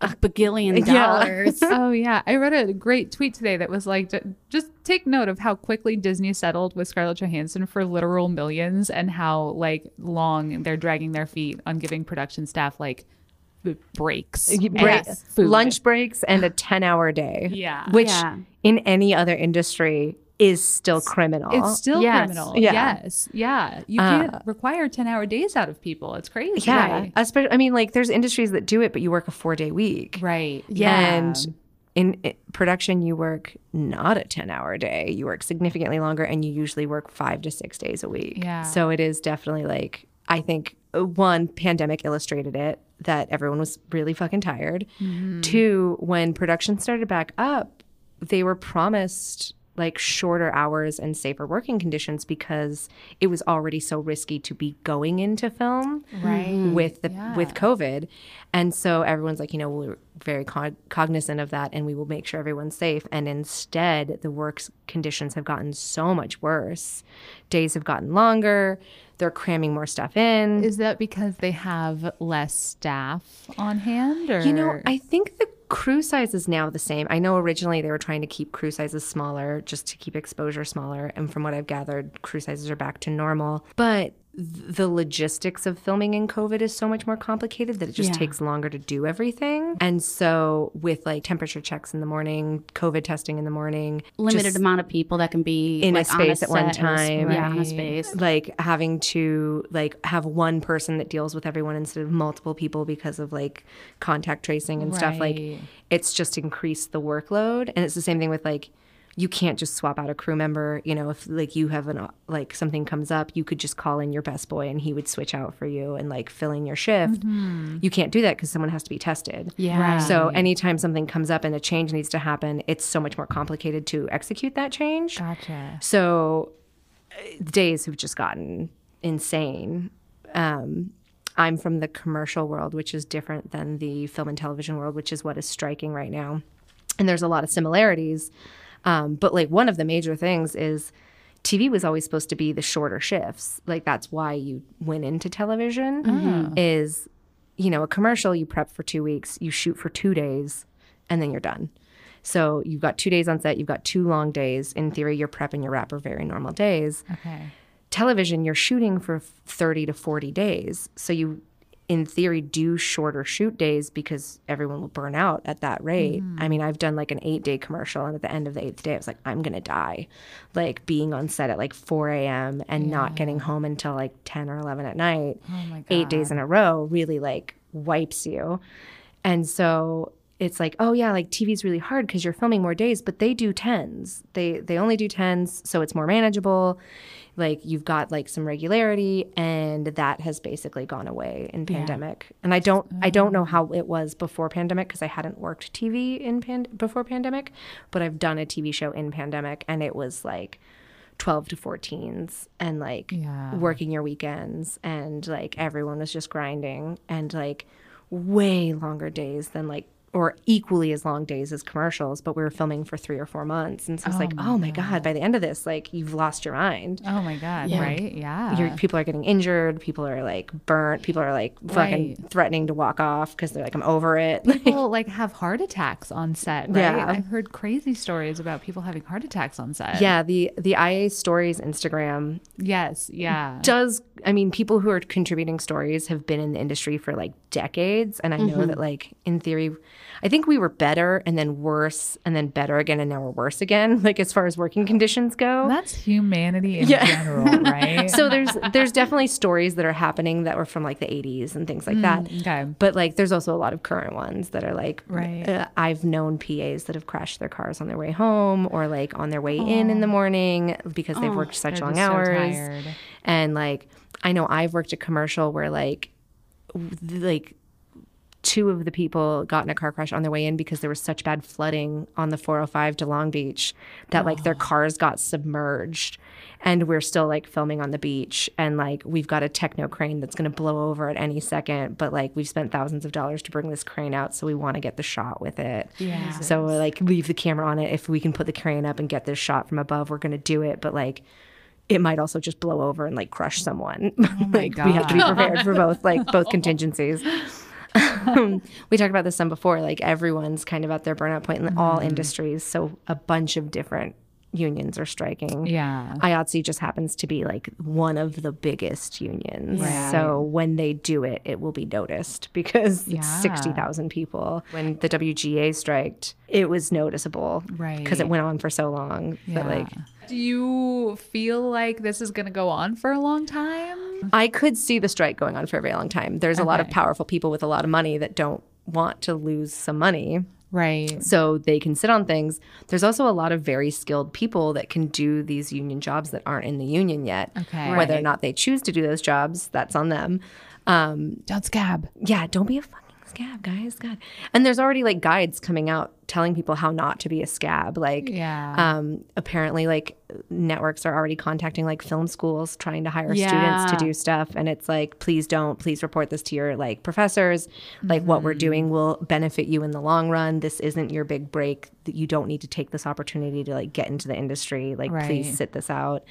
a bagillion Yeah. dollars oh yeah, I read a great tweet today that was like, just take note of how quickly Disney settled with Scarlett Johansson for literal millions, and how like long they're dragging their feet on giving production staff like b- breaks, food. lunch breaks and a 10 hour day. Yeah. Which Yeah. in any other industry is still criminal. It's still Yes. criminal. Yeah. Yes. Yeah. You Uh, can't require 10 hour days out of people. It's crazy. yeah. Right. Especially, I mean, like there's industries that do it, but you work a four day week. Right. Yeah. And in i- production, you work not a 10 hour day. You work significantly longer and you usually work five to six days a week. Yeah. So it is definitely like, I think uh, one, pandemic illustrated it that everyone was really fucking tired. Two, when production started back up, they were promised like shorter hours and safer working conditions because it was already so risky to be going into film Right. Mm-hmm. with the Yeah. with COVID, and so everyone's like, you know, we're very co- cognizant of that, and we will make sure everyone's safe. And instead, the work's conditions have gotten so much worse. Days have gotten longer. They're cramming more stuff in. Is that because they have less staff on hand or You know, I think the crew size is now the same. I know originally they were trying to keep crew sizes smaller just to keep exposure smaller. And from what I've gathered, crew sizes are back to normal. But the logistics of filming in COVID is so much more complicated that it just Yeah. takes longer to do everything. And so, with like temperature checks in the morning, COVID testing in the morning, Limited amount of people that can be In a like, on space at one time. Yeah, on a space. like having to like have one person that deals with everyone instead of multiple people because of like contact tracing and stuff like it's just increased the workload and it's the same thing with like you can't just swap out a crew member you know if like you have an like something comes up you could just call in your best boy and he would switch out for you and like fill in your shift you can't do that because someone has to be tested Yeah. Right. so anytime something comes up and a change needs to happen it's so much more complicated to execute that change Gotcha. so uh, days have just gotten insane. Um, I'm from the commercial world, which is different than the film and television world, which is what is striking right now. And there's a lot of similarities. Um, but like one of the major things is TV was always supposed to be the shorter shifts. Like that's why you went into television is, you know, a commercial you prep for two weeks, you shoot for two days, and then you're done. So you've got two days on set, you've got two long days. In theory, your prep and your wrap are very normal days. Okay. Television, you're shooting for 30 to 40 days. So you, in theory, do shorter shoot days because everyone will burn out at that rate. Mm-hmm. I mean, I've done like an eight day commercial, and at the end of the eighth day, I was like, I'm to die. Like being on set at like 4 a.m. and not getting home until like 10 or 11 at night, Oh eight days in a row really like wipes you. And so it's like, oh yeah, like TV's really hard because you're filming more days, but they do tens. They they only do tens, so it's more manageable. Like you've got like some regularity, and that has basically gone away in pandemic. And I don't I don't know mm. how it was before pandemic because I hadn't worked TV in pan- before pandemic, but I've done a TV show in pandemic, and it was like. 12 to 14s and like Yeah. working your weekends and like everyone was just grinding and like way longer days than like or equally as long days as commercials but we were filming for three or four months and so it's like oh, oh my god by the end of this like you've lost your mind Oh my god. Yeah. Right. Yeah. Your people are getting injured people are like burnt people are like fucking Right. threatening to walk off because they're like i'm over it people like have heart attacks on set, right? Yeah. I've heard crazy stories about people having heart attacks on set. yeah the the ia stories instagram Yes. Yeah. does i mean people who are contributing stories have been in the industry for like decades and i know mm-hmm. that like in theory i think we were better and then worse and then better again and now we're worse again like as far as working conditions go That's humanity in Yeah. general, right? so there's there's definitely stories that are happening that were from like the 80s and things like that okay. but like there's also a lot of current ones that are like Right. uh, i've known pas that have crashed their cars on their way home or like on their way in in the morning because they've worked such long so hours tired. and like i know i've worked a commercial where like like two of the people got in a car crash on their way in because there was such bad flooding on the 405 to long beach that like their cars got submerged. And we're still like filming on the beach. And like we've got a techno crane that's going to blow over at any second. But like we've spent thousands of dollars to bring this crane out so we want to get the shot with it. Yeah. so like leave the camera on it. If we can put the crane up and get this shot from above we're going to do it. But like it might also just blow over and like crush someone. Like we have to be prepared for both like both contingencies we talked about this some before like everyone's kind of at their burnout point in all Mm-hmm. industries so a bunch of different unions are striking Yeah. IATSE just happens to be like one of the biggest unions. Right. So when they do it, it will be noticed because Yeah. it's 60,000 people. When the WGA striked, it was noticeable. Right. Because it went on for so long. But like, do you feel like this is going to go on for a long time? I could see the strike going on for a very long time. There's a lot of powerful people with a lot of money that don't want to lose some money. Right. So they can sit on things. There's also a lot of very skilled people that can do these union jobs that aren't in the union yet. Okay. Whether or not they choose to do those jobs, that's on them. Um, Don't scab. yeah, don't be a fucking scab, guys. God. And there's already like guides coming out telling people how not to be a scab. Like, Yeah. um, apparently, like networks are already contacting like film schools trying to hire students to do stuff, and it's like, please don't, please report this to your like professors. Like, what we're doing will benefit you in the long run. This isn't your big break. That you don't need to take this opportunity to like get into the industry. Like, Right. please sit this out.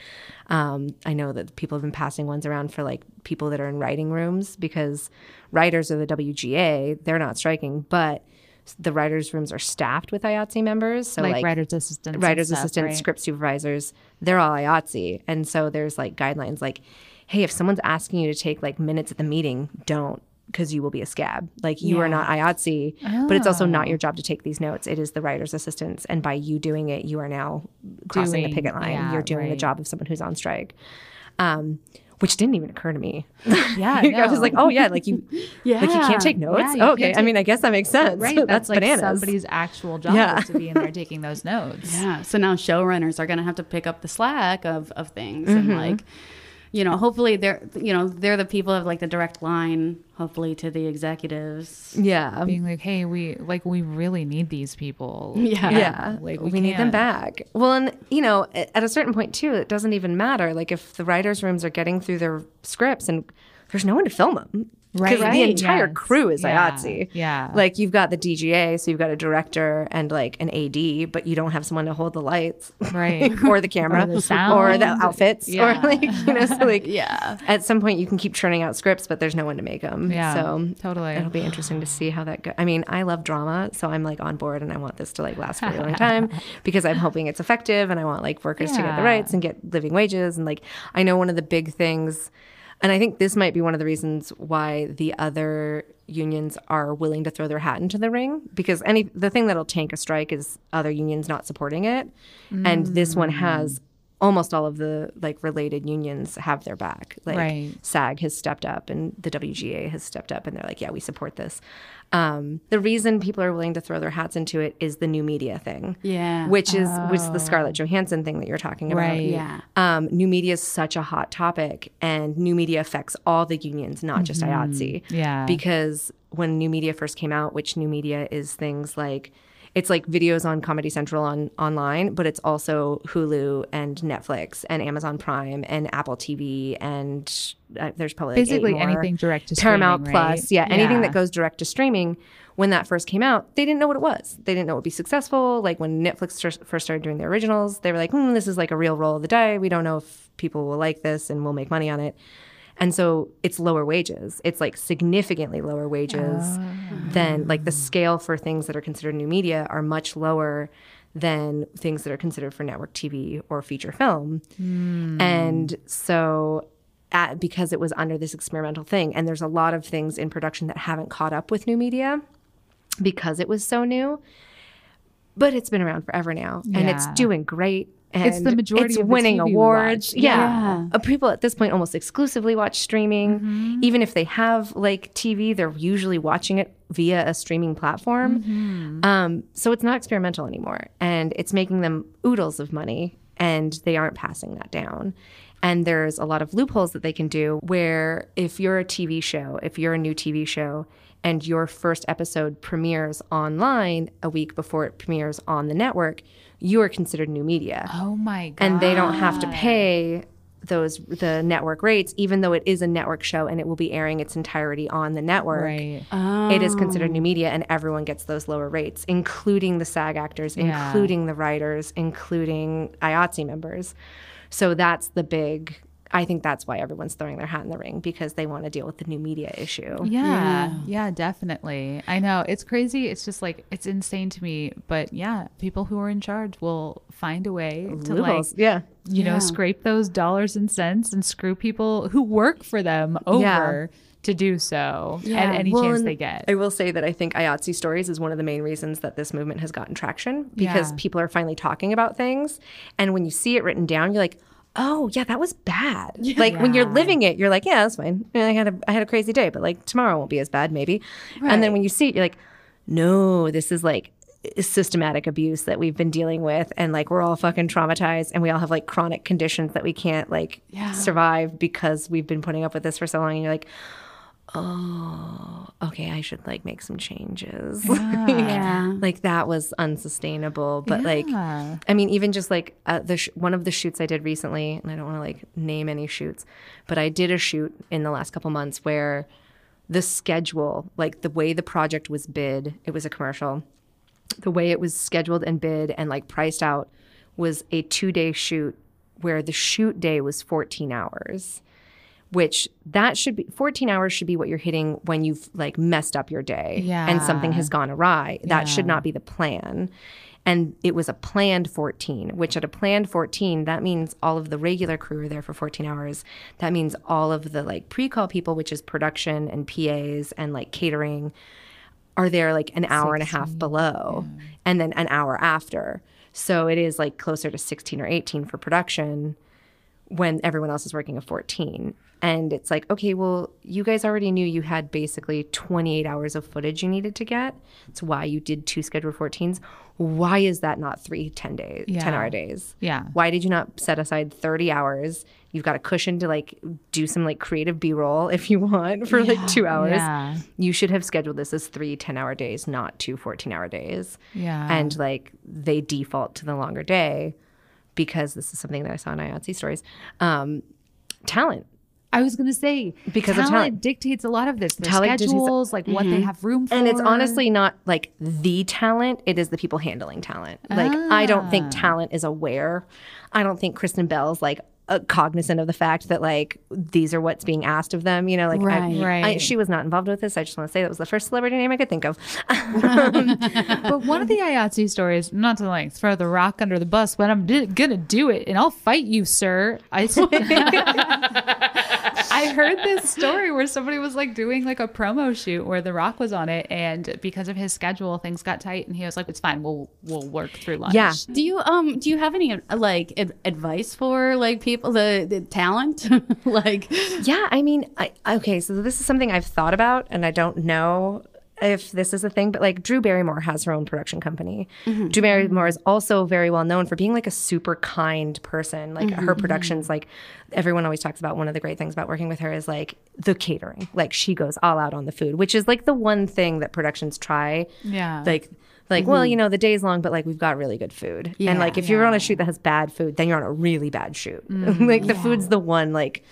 Um, I know that people have been passing ones around for like people that are in writing rooms because writers of the WGA, they're not striking, but the writers' rooms are staffed with IATSE members. So like, like, writer's assistants. writers, stuff, assistants, right? script supervisors, they're all IATSE. And so there's like guidelines like, hey, if someone's asking you to take like minutes at the meeting, don't because you will be a scab. Like you are not IATSE, but it's also Oh. not your job to take these notes. It is the writer's assistants. And by you doing it, you are now crossing Doing- the picket line. yeah, You're doing the job of someone who's on strike. Um, which didn't even occur to me. Yeah, I was like, oh yeah, like you, like you can't take notes. Yeah, okay, I mean, I guess that makes sense. Right. that's, That's, like bananas. somebody's actual job Yeah. is to be in there taking those notes. Yeah. So now showrunners are going to have to pick up the slack of, of things Mm-hmm. and like, you know, hopefully they're, you know, they're the people of like the direct line, hopefully to the executives. yeah. Being like, hey, we like we really need these people. Yeah. yeah Like we, need them back well and you know at at a certain point too it doesn't even matter like if the writers rooms are getting through their scripts and there's no one to film them Right. the entire Yes. crew is Yeah. IATSE. Yeah. Like you've got the DGA, so you've got a director and like an AD, but you don't have someone to hold the lights. Right. or the camera. Or the Or the outfits. Yeah. Or like, you know, so like Yeah. at some point you can keep churning out scripts, but there's no one to make them. Yeah, So totally. It'll be interesting to see how that goes. I mean, I love drama, so I'm like on board and I want this to like last for a really long time because I'm hoping it's effective and I want like workers to get the rights and get living wages. And like, I know one of the big things, and I think this might be one of the reasons why the other unions are willing to throw their hat into the ring because any the thing that'll tank a strike is other unions not supporting it. And this one has mm. Almost all of the like related unions have their back like Right. SAG has stepped up and the WGA has stepped up and they're like, yeah, we support this. Um, the reason people are willing to throw their hats into it is the new media thing. Yeah. Which is which is the Scarlett Johansson thing that you're talking about. Right. Yeah. Um, new media is such a hot topic, and new media affects all the unions, not just IATSE. Yeah. Because when new media first came out, which new media is things like it's like videos on Comedy Central on online, but it's also Hulu and Netflix and Amazon Prime and Apple TV and uh, there's probably like Basically anything direct to Paramount Plus, right? yeah, anything Yeah. that goes direct to streaming. When that first came out, they didn't know what it was. They didn't know it would be successful. Like when Netflix first- first started doing their originals, they were like, hmm, "This is like a real roll of the die. We don't know if people will like this and we'll make money on it." And so it's lower wages. It's like significantly lower wages oh. than like the scale for things that are considered new media are much lower than things that are considered for network TV or feature film. Hmm. And so at, because it was under this experimental thing and there's a lot of things in production that haven't caught up with new media because it was so new. But it's been around forever now and it's doing great. And It's the majority it's of the winning TV we awards. watch. Yeah. Yeah. Uh, People at this point almost exclusively watch streaming. Mm-hmm. Even if they have like TV, they're usually watching it via a streaming platform. Mm-hmm. Um, so it's not experimental anymore. And it's making them oodles of money and they aren't passing that down. And there's a lot of loopholes that they can do where if you're a TV show, if you're a new TV show, and your first episode premieres online a week before it premieres on the network, you are considered new media Oh my god. and they don't have to pay those the network rates even though it is a network show and it will be airing its entirety on the network Right. it is considered new media and everyone gets those lower rates including the sag actors Yeah. including the writers including IATSE members so that's the big i think that's why everyone's throwing their hat in the ring because they want to deal with the new media issue Yeah, yeah, definitely. I know it's crazy. It's just like it's insane to me, but yeah, people who are in charge will find a way to like yeah you know scrape those dollars and cents and screw people who work for them over to do so Yeah. at any Well, chance they get. I will say that I think IATSE stories is one of the main reasons that this movement has gotten traction because Yeah. people are finally talking about things. And when you see it written down, you're like, oh, yeah, that was bad. Like when you're living it, you're like, yeah, that's fine. I had a, I had a crazy day, but like tomorrow won't be as bad, maybe. And then when you see it, you're like, no, this is like systematic abuse that we've been dealing with and like we're all fucking traumatized and we all have like chronic conditions that we can't like survive because we've been putting up with this for so long and you're like oh okay, I should like make some changes. Yeah. like that was unsustainable. But like, I mean, even just like uh, the sh- one of the shoots I did recently, and I don't want to like name any shoots, but I did a shoot in the last couple months where the schedule, like the way the project was bid, it was a commercial. The way it was scheduled and bid and like priced out was a two day shoot where the shoot day was 14 hours which that should be 14 hours should be what you're hitting when you've like messed up your day and something has gone awry. That should not be the plan. And it was a planned 14 which at a planned 14 that means all of the regular crew are there for 14 hours. That means all of the like pre-call people which is production and pas and like catering are there like an hour and a half below and then an hour after. So it is like closer to 16 or 18 for production when everyone else is working a 14 and it's like okay well you guys already knew you had basically 28 hours of footage you needed to get it's why you did two scheduled 14s why is that not three 10 days 10 hour days Yeah. why did you not set aside 30 hours you've got a cushion to like do some like creative b-roll if you want for like two hours Yeah. you should have scheduled this as three 10 hour days not two 14 hour days Yeah. and like they default to the longer day because this is something that I saw in IATSE stories. Um, talent. I was gonna say Because talent, talent. dictates a lot of this. Their Talent schedules, like what they mm-hmm. have room for, And it's honestly not like the talent, it is the people handling talent. Like, I don't think ah. talent is aware. I don't think Kristen Bell's like uh, cognizant of the fact that like these are what's being asked of them. You know, like, I- Right. I, she was not involved with this. I just want to say that was the first celebrity name I could think of. But one of the IATSE stories, not to like throw the rock under the bus, but I'm di- gonna do it, and I'll fight you, sir. I, s- I heard this story where somebody was like doing like a promo shoot where The Rock was on it, and because of his schedule, things got tight, and he was like, "It's fine, we'll we'll work through lunch." Yeah. Do you um do you have any like ad- advice for like people the, the talent like Yeah, I mean, I, okay, so this is something I've thought about, and I don't know if this is a thing, but like Drew Barrymore has her own production company. Mm-hmm. Drew Barrymore is also very well known for being like a super kind person. Like her mm-hmm. productions, like everyone always talks about. One of the great things about working with her is like the catering. Like she goes all out on the food, which is like the one thing that productions try. Yeah. Like. Like, well, mm-hmm. you know, the day's long, but like we've got really good food. yeah, and like, if you're on a shoot that has bad food, then you're on a really bad shoot. Mm, like, the food's the one, like,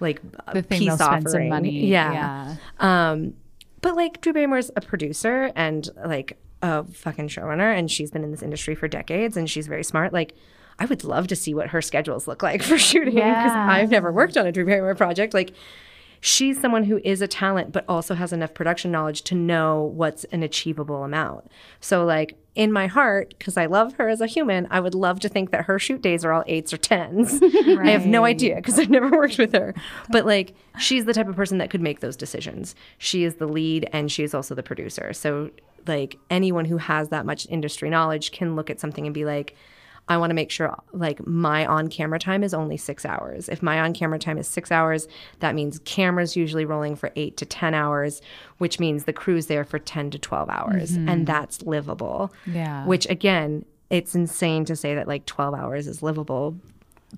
like The thing peace they'll spend some offering. money. Yeah. Um, but like Drew Barrymore's a producer and like a fucking showrunner, and she's been in this industry for decades, and she's very smart. Like, I would love to see what her schedules look like for shooting because Yeah. I've never worked on a Drew Barrymore project. Like, she's someone who is a talent, but also has enough production knowledge to know what's an achievable amount. So, like, in my heart, because I love her as a human, I would love to think that her shoot days are all eights or tens. I have no idea because I've never worked with her. But, like, she's the type of person that could make those decisions. She is the lead and she is also the producer. So, like, anyone who has that much industry knowledge can look at something and be like, I want to make sure like my on camera time is only six hours. If my on camera time is six hours, that means cameras usually rolling for eight to 10 hours, which means the crew's there for 10 to 12 hours. And that's livable. Yeah. Which again, it's insane to say that like 12 hours is livable,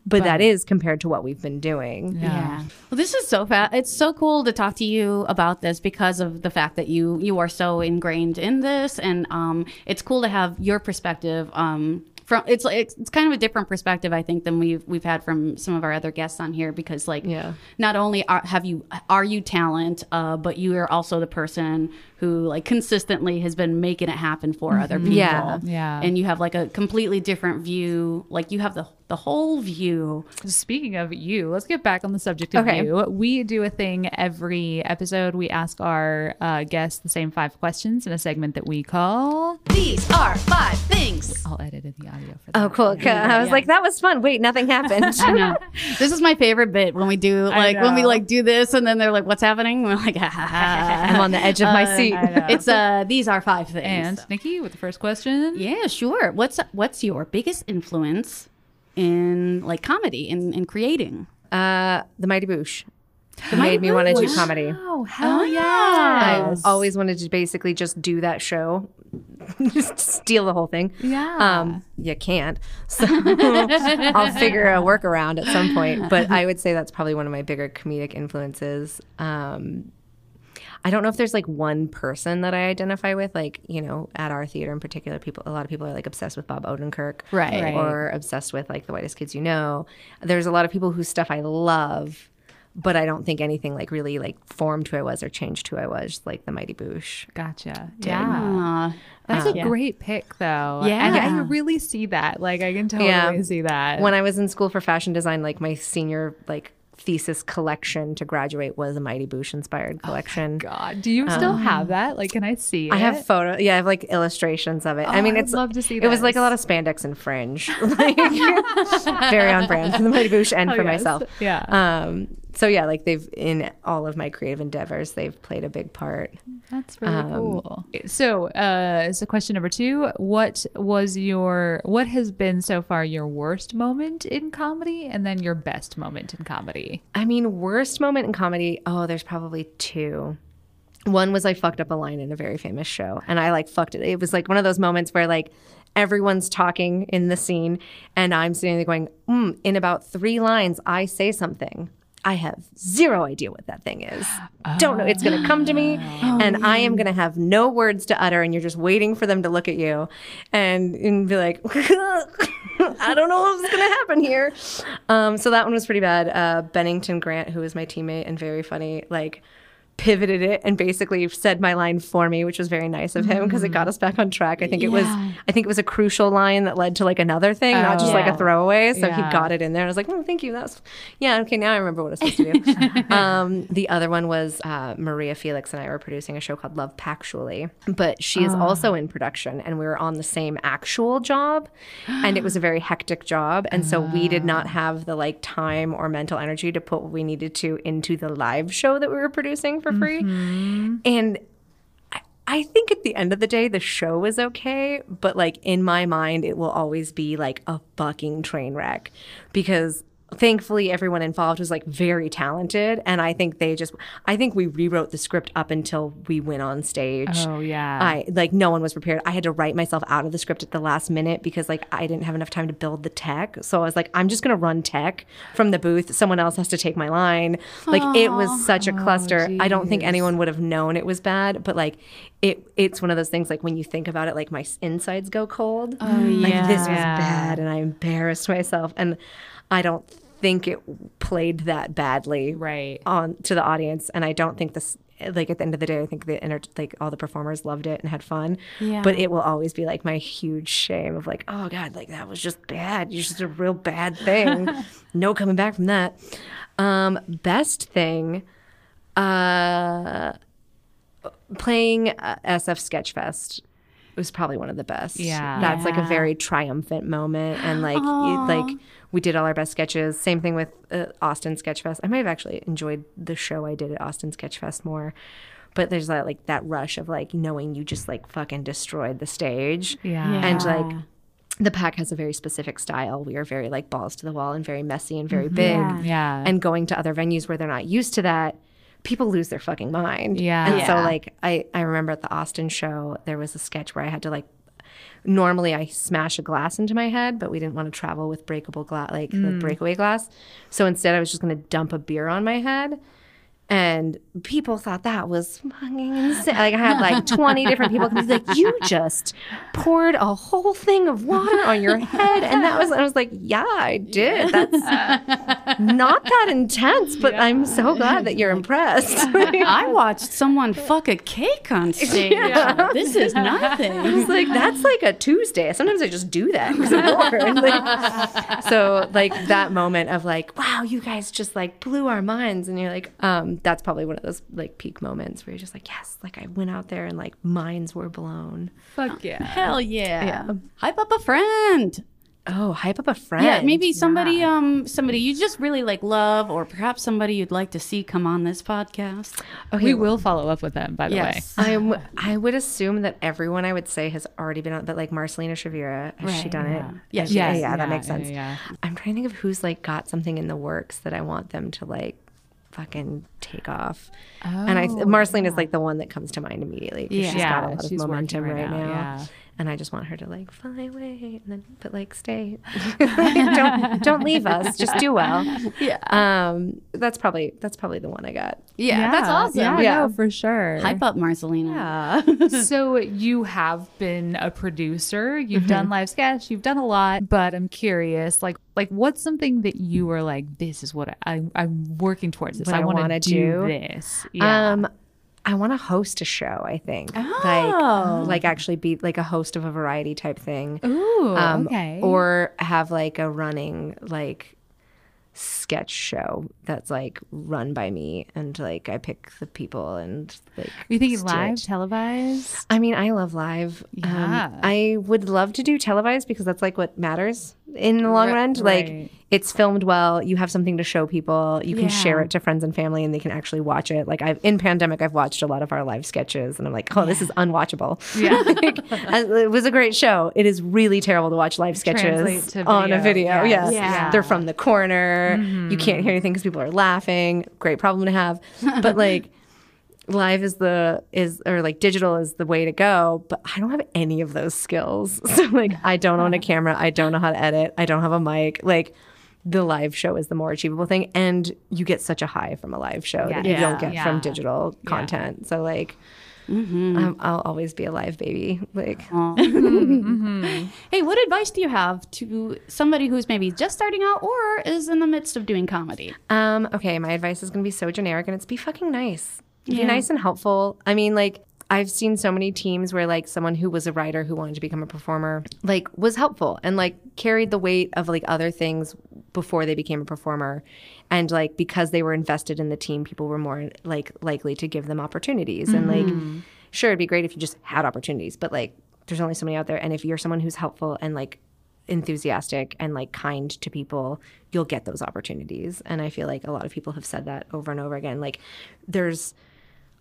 but, that is compared to what we've been doing. Yeah. Well, this is so fast. It's so cool to talk to you about this because of the fact that you you are so ingrained in this, and um, it's cool to have your perspective. Um, from it's like it's kind of a different perspective, I think, than we've we've had from some of our other guests on here because, like, Yeah. not only are, have you are you talent, uh, but you are also the person who like consistently has been making it happen for other mm-hmm. people. Yeah. Yeah. and you have like a completely different view. Like you have the the whole view. Speaking of you, let's get back on the subject of Okay. you. We do a thing every episode. We ask our uh, guests the same five questions in a segment that we call. These are five things. I'll edit in the audio for oh, that. Oh, cool. I was like, that was fun. Wait, nothing happened. I know. This is my favorite bit when we do like when we like do this and then they're like, "What's happening?" We're like, ah, ha, ha, ha. I'm on the edge of my uh, seat. "It's uh, these are five things." And Nikki with the first question. yeah, sure. What's what's your biggest influence in like comedy in in creating? Uh, the Mighty Boosh. made me want to do comedy. Oh, hell yeah. I always wanted to basically just do that show, just steal the whole thing. Yeah. Um, you can't. So I'll figure a workaround at some point. But I would say that's probably one of my bigger comedic influences. Um, I don't know if there's like one person that I identify with. Like, you know, at our theater in particular, people, a lot of people are like obsessed with Bob Odenkirk. Right. Right. Or obsessed with like the whitest kids you know. There's a lot of people whose stuff I love, but I don't think anything like really like formed who I was or changed who I was, like the Mighty Boosh. Gotcha. Yeah. Uh, That's a great pick, though. Yeah. And I really see that. Like, I can totally Yeah. see that. When I was in school for fashion design, like my senior like thesis collection to graduate was a Mighty Boosh inspired collection. God, do you still have that? Like, can I see I it? have photo. Yeah, I have like illustrations of it. I Oh, mean, I'd it's love to see It was like a lot of spandex and fringe, like very on brand for the Mighty Boosh and Oh, for yes. myself. Yeah. Um. So yeah, like they've in all of my creative endeavors, they've played a big part. That's really Um, cool. So, uh, so question number two: What was your what has been so far your worst moment in comedy, and then your best moment in comedy? I mean, worst moment in comedy. Oh, there's probably two. One was I fucked up a line in a very famous show, and I like fucked it. It was like one of those moments where like everyone's talking in the scene, and I'm sitting there going, mm, "In about three lines, I say something." I have zero idea what that thing is. Don't know. It's going to come to me, and I am going to have no words to utter, and you're just waiting for them to look at you and, and be like, I don't know what's going to happen here. Um, so that one was pretty bad. Uh, Bennington Grant, who was my teammate and very funny, like pivoted it and basically said my line for me, which was very nice of him because it got us back on track. I think it was, I think it was a crucial line that led to like another thing, not just like a throwaway. So Yeah. he got it in there. I was like, oh, thank you. That's yeah. Okay, now I remember what I was supposed to do. um, the other one was uh, Maria Felix and I were producing a show called Love Pactually, but she is also in production, and we were on the same actual job, and it was a very hectic job, and so we did not have the like time or mental energy to put what we needed to into the live show that we were producing for free, mm-hmm. and. I- I think at the end of the day, the show was okay, but like in my mind, it will always be like a fucking train wreck because thankfully everyone involved was like very talented. And I think they just, I think we rewrote the script up until we went on stage. Oh, yeah. I like no one was prepared. I had to write myself out of the script at the last minute because like I didn't have enough time to build the tech. So I was like, I'm just gonna run tech from the booth. Someone else has to take my line. Like it was such a cluster. Oh, I don't think anyone would have known it was bad, but like it it's one of those things like when you think about it, like my insides go cold. Oh Like this was Yeah. bad and I embarrassed myself. And I don't think it played that badly Right. on to the audience and i don't think this like at the end of the day i think the inter- like all the performers loved it and had fun Yeah. but it will always be like my huge shame of like oh god like that was just bad you're just a real bad thing no coming back from that um best thing uh playing uh, sf sketchfest was probably one of the best. Yeah. that's like a very triumphant moment. And like it, like we did all our best sketches. Same thing with uh, austin sketchfest. I might have actually enjoyed the show i did at austin sketchfest more but there's that like that rush of like knowing you just like fucking destroyed the stage. Yeah. and like the pack has a very specific style. We are very like balls to the wall and very messy and very big. Yeah. and going to other venues where they're not used to that people lose their fucking mind. Yeah. and so like i i remember at the austin show there was a sketch where i had to like normally i smash a glass into my head but we didn't want to travel with breakable glass like the mm. breakaway glass. So instead i was just going to dump a beer on my head and people thought that was fucking insane. Like I had like 20 different people come like, you just poured a whole thing of water on your head. And that was, I was like, yeah, I did. That's not that intense, but I'm so glad that you're impressed. I watched someone fuck a cake on stage. This is nothing. It's like that's like a Tuesday. Sometimes I just do that because I'm bored. Like, so like that moment of like, wow, you guys just like blew our minds, and you're like, um, that's probably one of those like peak moments where you're just like, yes, like I went out there and like minds were blown. Fuck yeah. Hell yeah. Yeah. Hype up a friend. Oh, hype up a friend. Yeah, maybe somebody um somebody you just really like love or perhaps somebody you'd like to see come on this podcast. Okay, We will follow up with them, by the way. Yes. I w- I would assume that everyone I would say has already been on, but like Marcelina Shavira, has she Right, done it? Yes, yeah, yes, yeah, that yeah, makes yeah, sense. yeah. I'm trying to think of who's like got something in the works that I want them to like fucking take off. and I—Marceline oh, is like the one that comes to mind immediately. Yeah. she's got a lot of momentum working right, now. Yeah. And I just want her to like fly away and then but like stay. don't don't leave us. Just do well. Yeah. Um, that's probably that's probably the one I got. Yeah, that's awesome. Yeah, Yeah. no, for sure. Hype up Marcelina. Yeah. so you have been a producer you've Mm-hmm. done live sketch you've done a lot but i'm curious like like what's something that you were like this is what I, i'm working towards this What i I want wanna to do, do? this yeah Um, I want to host a show. I think Oh. like like actually be like a host of a variety type thing. Ooh, um, okay Or have like a running like sketch show that's like run by me and like I pick the people and like Are you thinking steer live televised I mean, I love live. Yeah. Um, I would love to do televised because that's like what matters in the long Ri- run. right. Like it's filmed well. You have something to show people. You can share it to friends and family, and they can actually watch it. Like I've in pandemic, I've watched a lot of our live sketches, and I'm like, oh, this is unwatchable. Yeah. Like, it was a great show. It is really terrible to watch live sketches on a video. Yes. Yeah. they're from the corner. You can't mm-hmm. hear anything because people are laughing. Great problem to have, but like live is the is or like digital is the way to go but i don't have any of those skills. So like i don't own a camera. I don't know how to edit. I don't have a mic. Like the live show is the more achievable thing and you get such a high from a live show that you Yeah. don't get Yeah. from digital content. So like um, i'll always be a live baby like. Hey, what advice do you have to somebody who's maybe just starting out or is in the midst of doing comedy? Um, okay, my advice is gonna be so generic and it's be fucking nice. Be nice and helpful. I mean, like I've seen so many teams where like someone who was a writer who wanted to become a performer, like was helpful and like carried the weight of like other things before they became a performer. And like because they were invested in the team, people were more like likely to give them opportunities. And like mm-hmm. sure it'd be great if you just had opportunities, but like there's only so many out there. And if you're someone who's helpful and like enthusiastic and like kind to people, you'll get those opportunities. And I feel like a lot of people have said that over and over again. Like there's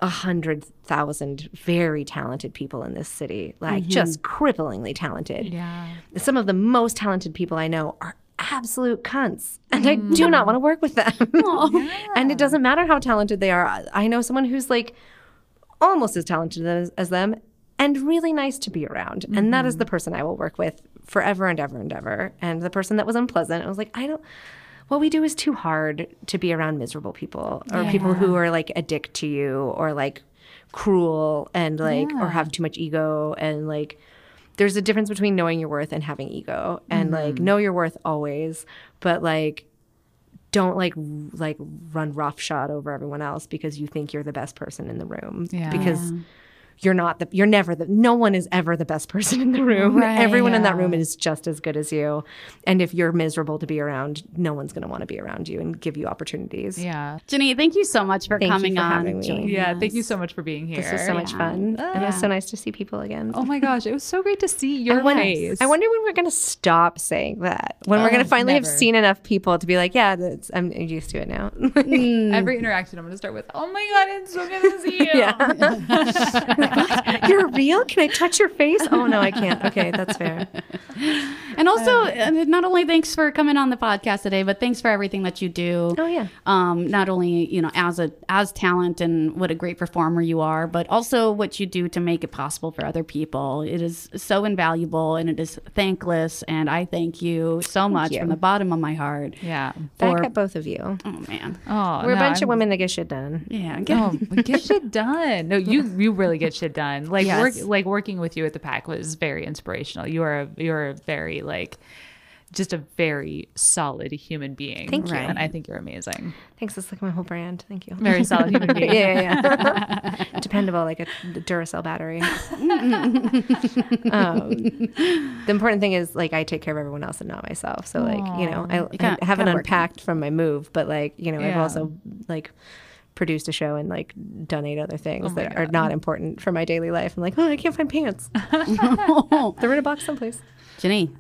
a hundred thousand very talented people in this city, like mm-hmm. just cripplingly talented. yeah Some of the most talented people I know are absolute cunts, and I do mm. not want to work with them. and it doesn't matter how talented they are. I- know someone who's like almost as talented as, as them and really nice to be around. And that is mm-hmm. the person I will work with forever and ever and ever. And the person that was unpleasant, I was like, I don't. What we do is too hard to be around miserable people or people who are like a dick to you or like cruel and like or have too much ego and like there's a difference between knowing your worth and having ego and like mm-hmm. know your worth always but like don't like like run roughshod over everyone else because you think you're the best person in the room Yeah. because you're not the you're never the no one is ever the best person in the room. Right, everyone in that room is just as good as you. And if you're miserable to be around no one's going to want to be around you and give you opportunities. Yeah. Jenny, thank you so much for Thank you coming for on. having me. yeah thank you so much for being here this was so much fun. And it was so nice to see people again. Oh my gosh it was so great to see your I wonder, face. I wonder when we're going to stop saying that. When we're going to oh, finally have seen enough people to be like, yeah, that's, I'm used to it now. Mm. every interaction i'm gonna start with oh my god it's so good to see you. Yeah. Real? Can I touch your face? Oh, no, I can't. Okay, that's fair. And also, not only thanks for coming on the podcast today, but thanks for everything that you do. Oh, yeah. Um, not only you know as a as talent and what a great performer you are, but also what you do to make it possible for other people. It is so invaluable and it is thankless. And I thank you so much you. from the bottom of my heart. yeah Back at both of you. Oh man, oh We're a bunch I'm- of women that get shit done. yeah. Get, Oh, get shit done. No, you you really get shit done. Like Yes. work like working with you at the pack was very inspirational. You are you're very like just a very solid human being. Thank you. And I think you're amazing. Thanks. That's like my whole brand. Thank you. Very solid human being. yeah, yeah, yeah. Dependable, like a Duracell battery. um, the important thing is, like, I take care of everyone else and not myself. So, like, you know, I, gotta- I haven't unpacked from my move, but like, you know, I've also like produced a show and like done eight other things Oh my that are not important for my daily life. I'm like, oh, I can't find pants. They're in a box someplace. Jenny,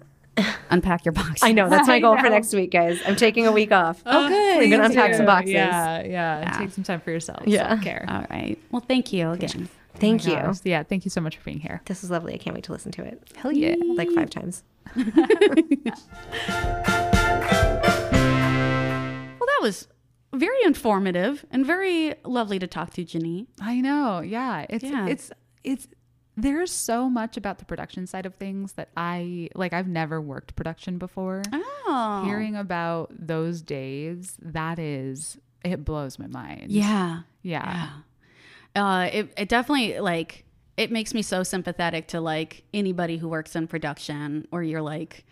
unpack your box. I know that's my goal for next week, guys. I'm taking a week off. Oh, good. We're gonna unpack too. some boxes. Yeah, yeah, Yeah. Take some time for yourself. Yeah. Self-care. All right. Well, thank you again. Thank Oh you. gosh. Yeah, thank you so much for being here. This is lovely. I can't wait to listen to it. Hell yeah. Like five times. Well, that was very informative and very lovely to talk to, Jenny. I know. Yeah. It's Yeah. it's it's there's so much about the production side of things that I like. I've never worked production before. Oh. Hearing about those days, that is, it blows my mind. Yeah. Yeah. Uh, it, it definitely like it makes me so sympathetic to like anybody who works in production or you're like,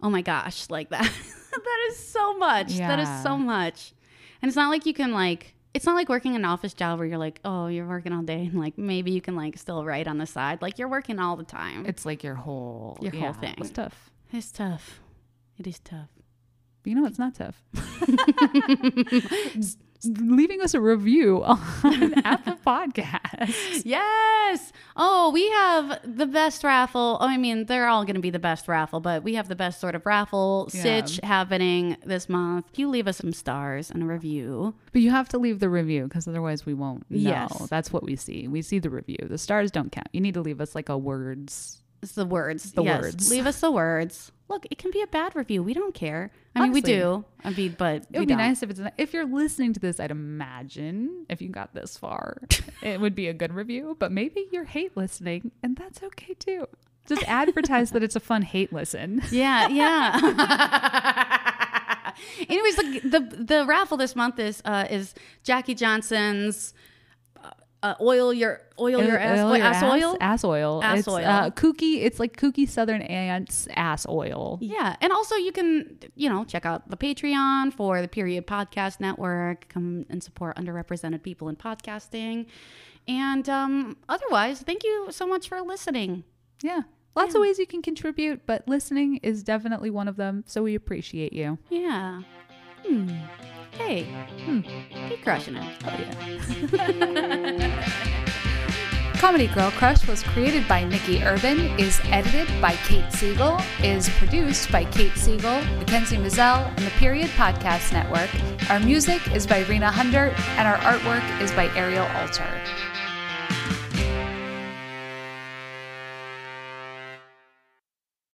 oh my gosh, like that. that is so much. That is so much. And it's not like you can like it's not like working an office job where you're like, oh, you're working all day and like maybe you can like still write on the side. Like you're working all the time. It's like your whole Your whole thing. It's tough. It's tough. It is tough. You know, it's not tough. Leaving us a review on Apple Podcasts. Yes. Oh, we have the best raffle. Oh, I mean, they're all going to be the best raffle, but we have the best sort of raffle Yeah. sitch happening this month. You leave us some stars and a review, But you have to leave the review because otherwise we won't know. Yes. That's what we see. We see the review. The stars don't count. You need to leave us like a words. it's the words. The Yes. words. Leave us the words. Look, it can be a bad review. We don't care. I mean, we do. I mean, but It would be don't. nice if it's if you're listening to this. I'd imagine if you got this far, it would be a good review. But maybe you're hate listening, and that's okay too. Just advertise that it's a fun hate listen. Yeah, yeah. Anyways, the, the the raffle this month is uh, is Jackie Johnson's uh, uh, oil your oil your ass, Oil your ass oil. ass oil, Ass it's, oil. Uh, kooky. It's like kooky Southern ants ass oil. Yeah, and also you can you know check out the Patreon for the Period Podcast Network. Come and support underrepresented people in podcasting, and um, otherwise, thank you so much for listening. Yeah. Lots of ways you can contribute, but listening is definitely one of them. So we appreciate you. Yeah. Hmm. Hey. Hmm. Keep crushing it. Oh yeah. Comedy Girl Crush was created by Nikki Irvin, is edited by Kate Siegel, is produced by Kate Siegel, Mackenzie Mazel, and the Period Podcast Network. Our music is by Rena Hundert, and our artwork is by Ariel Alter.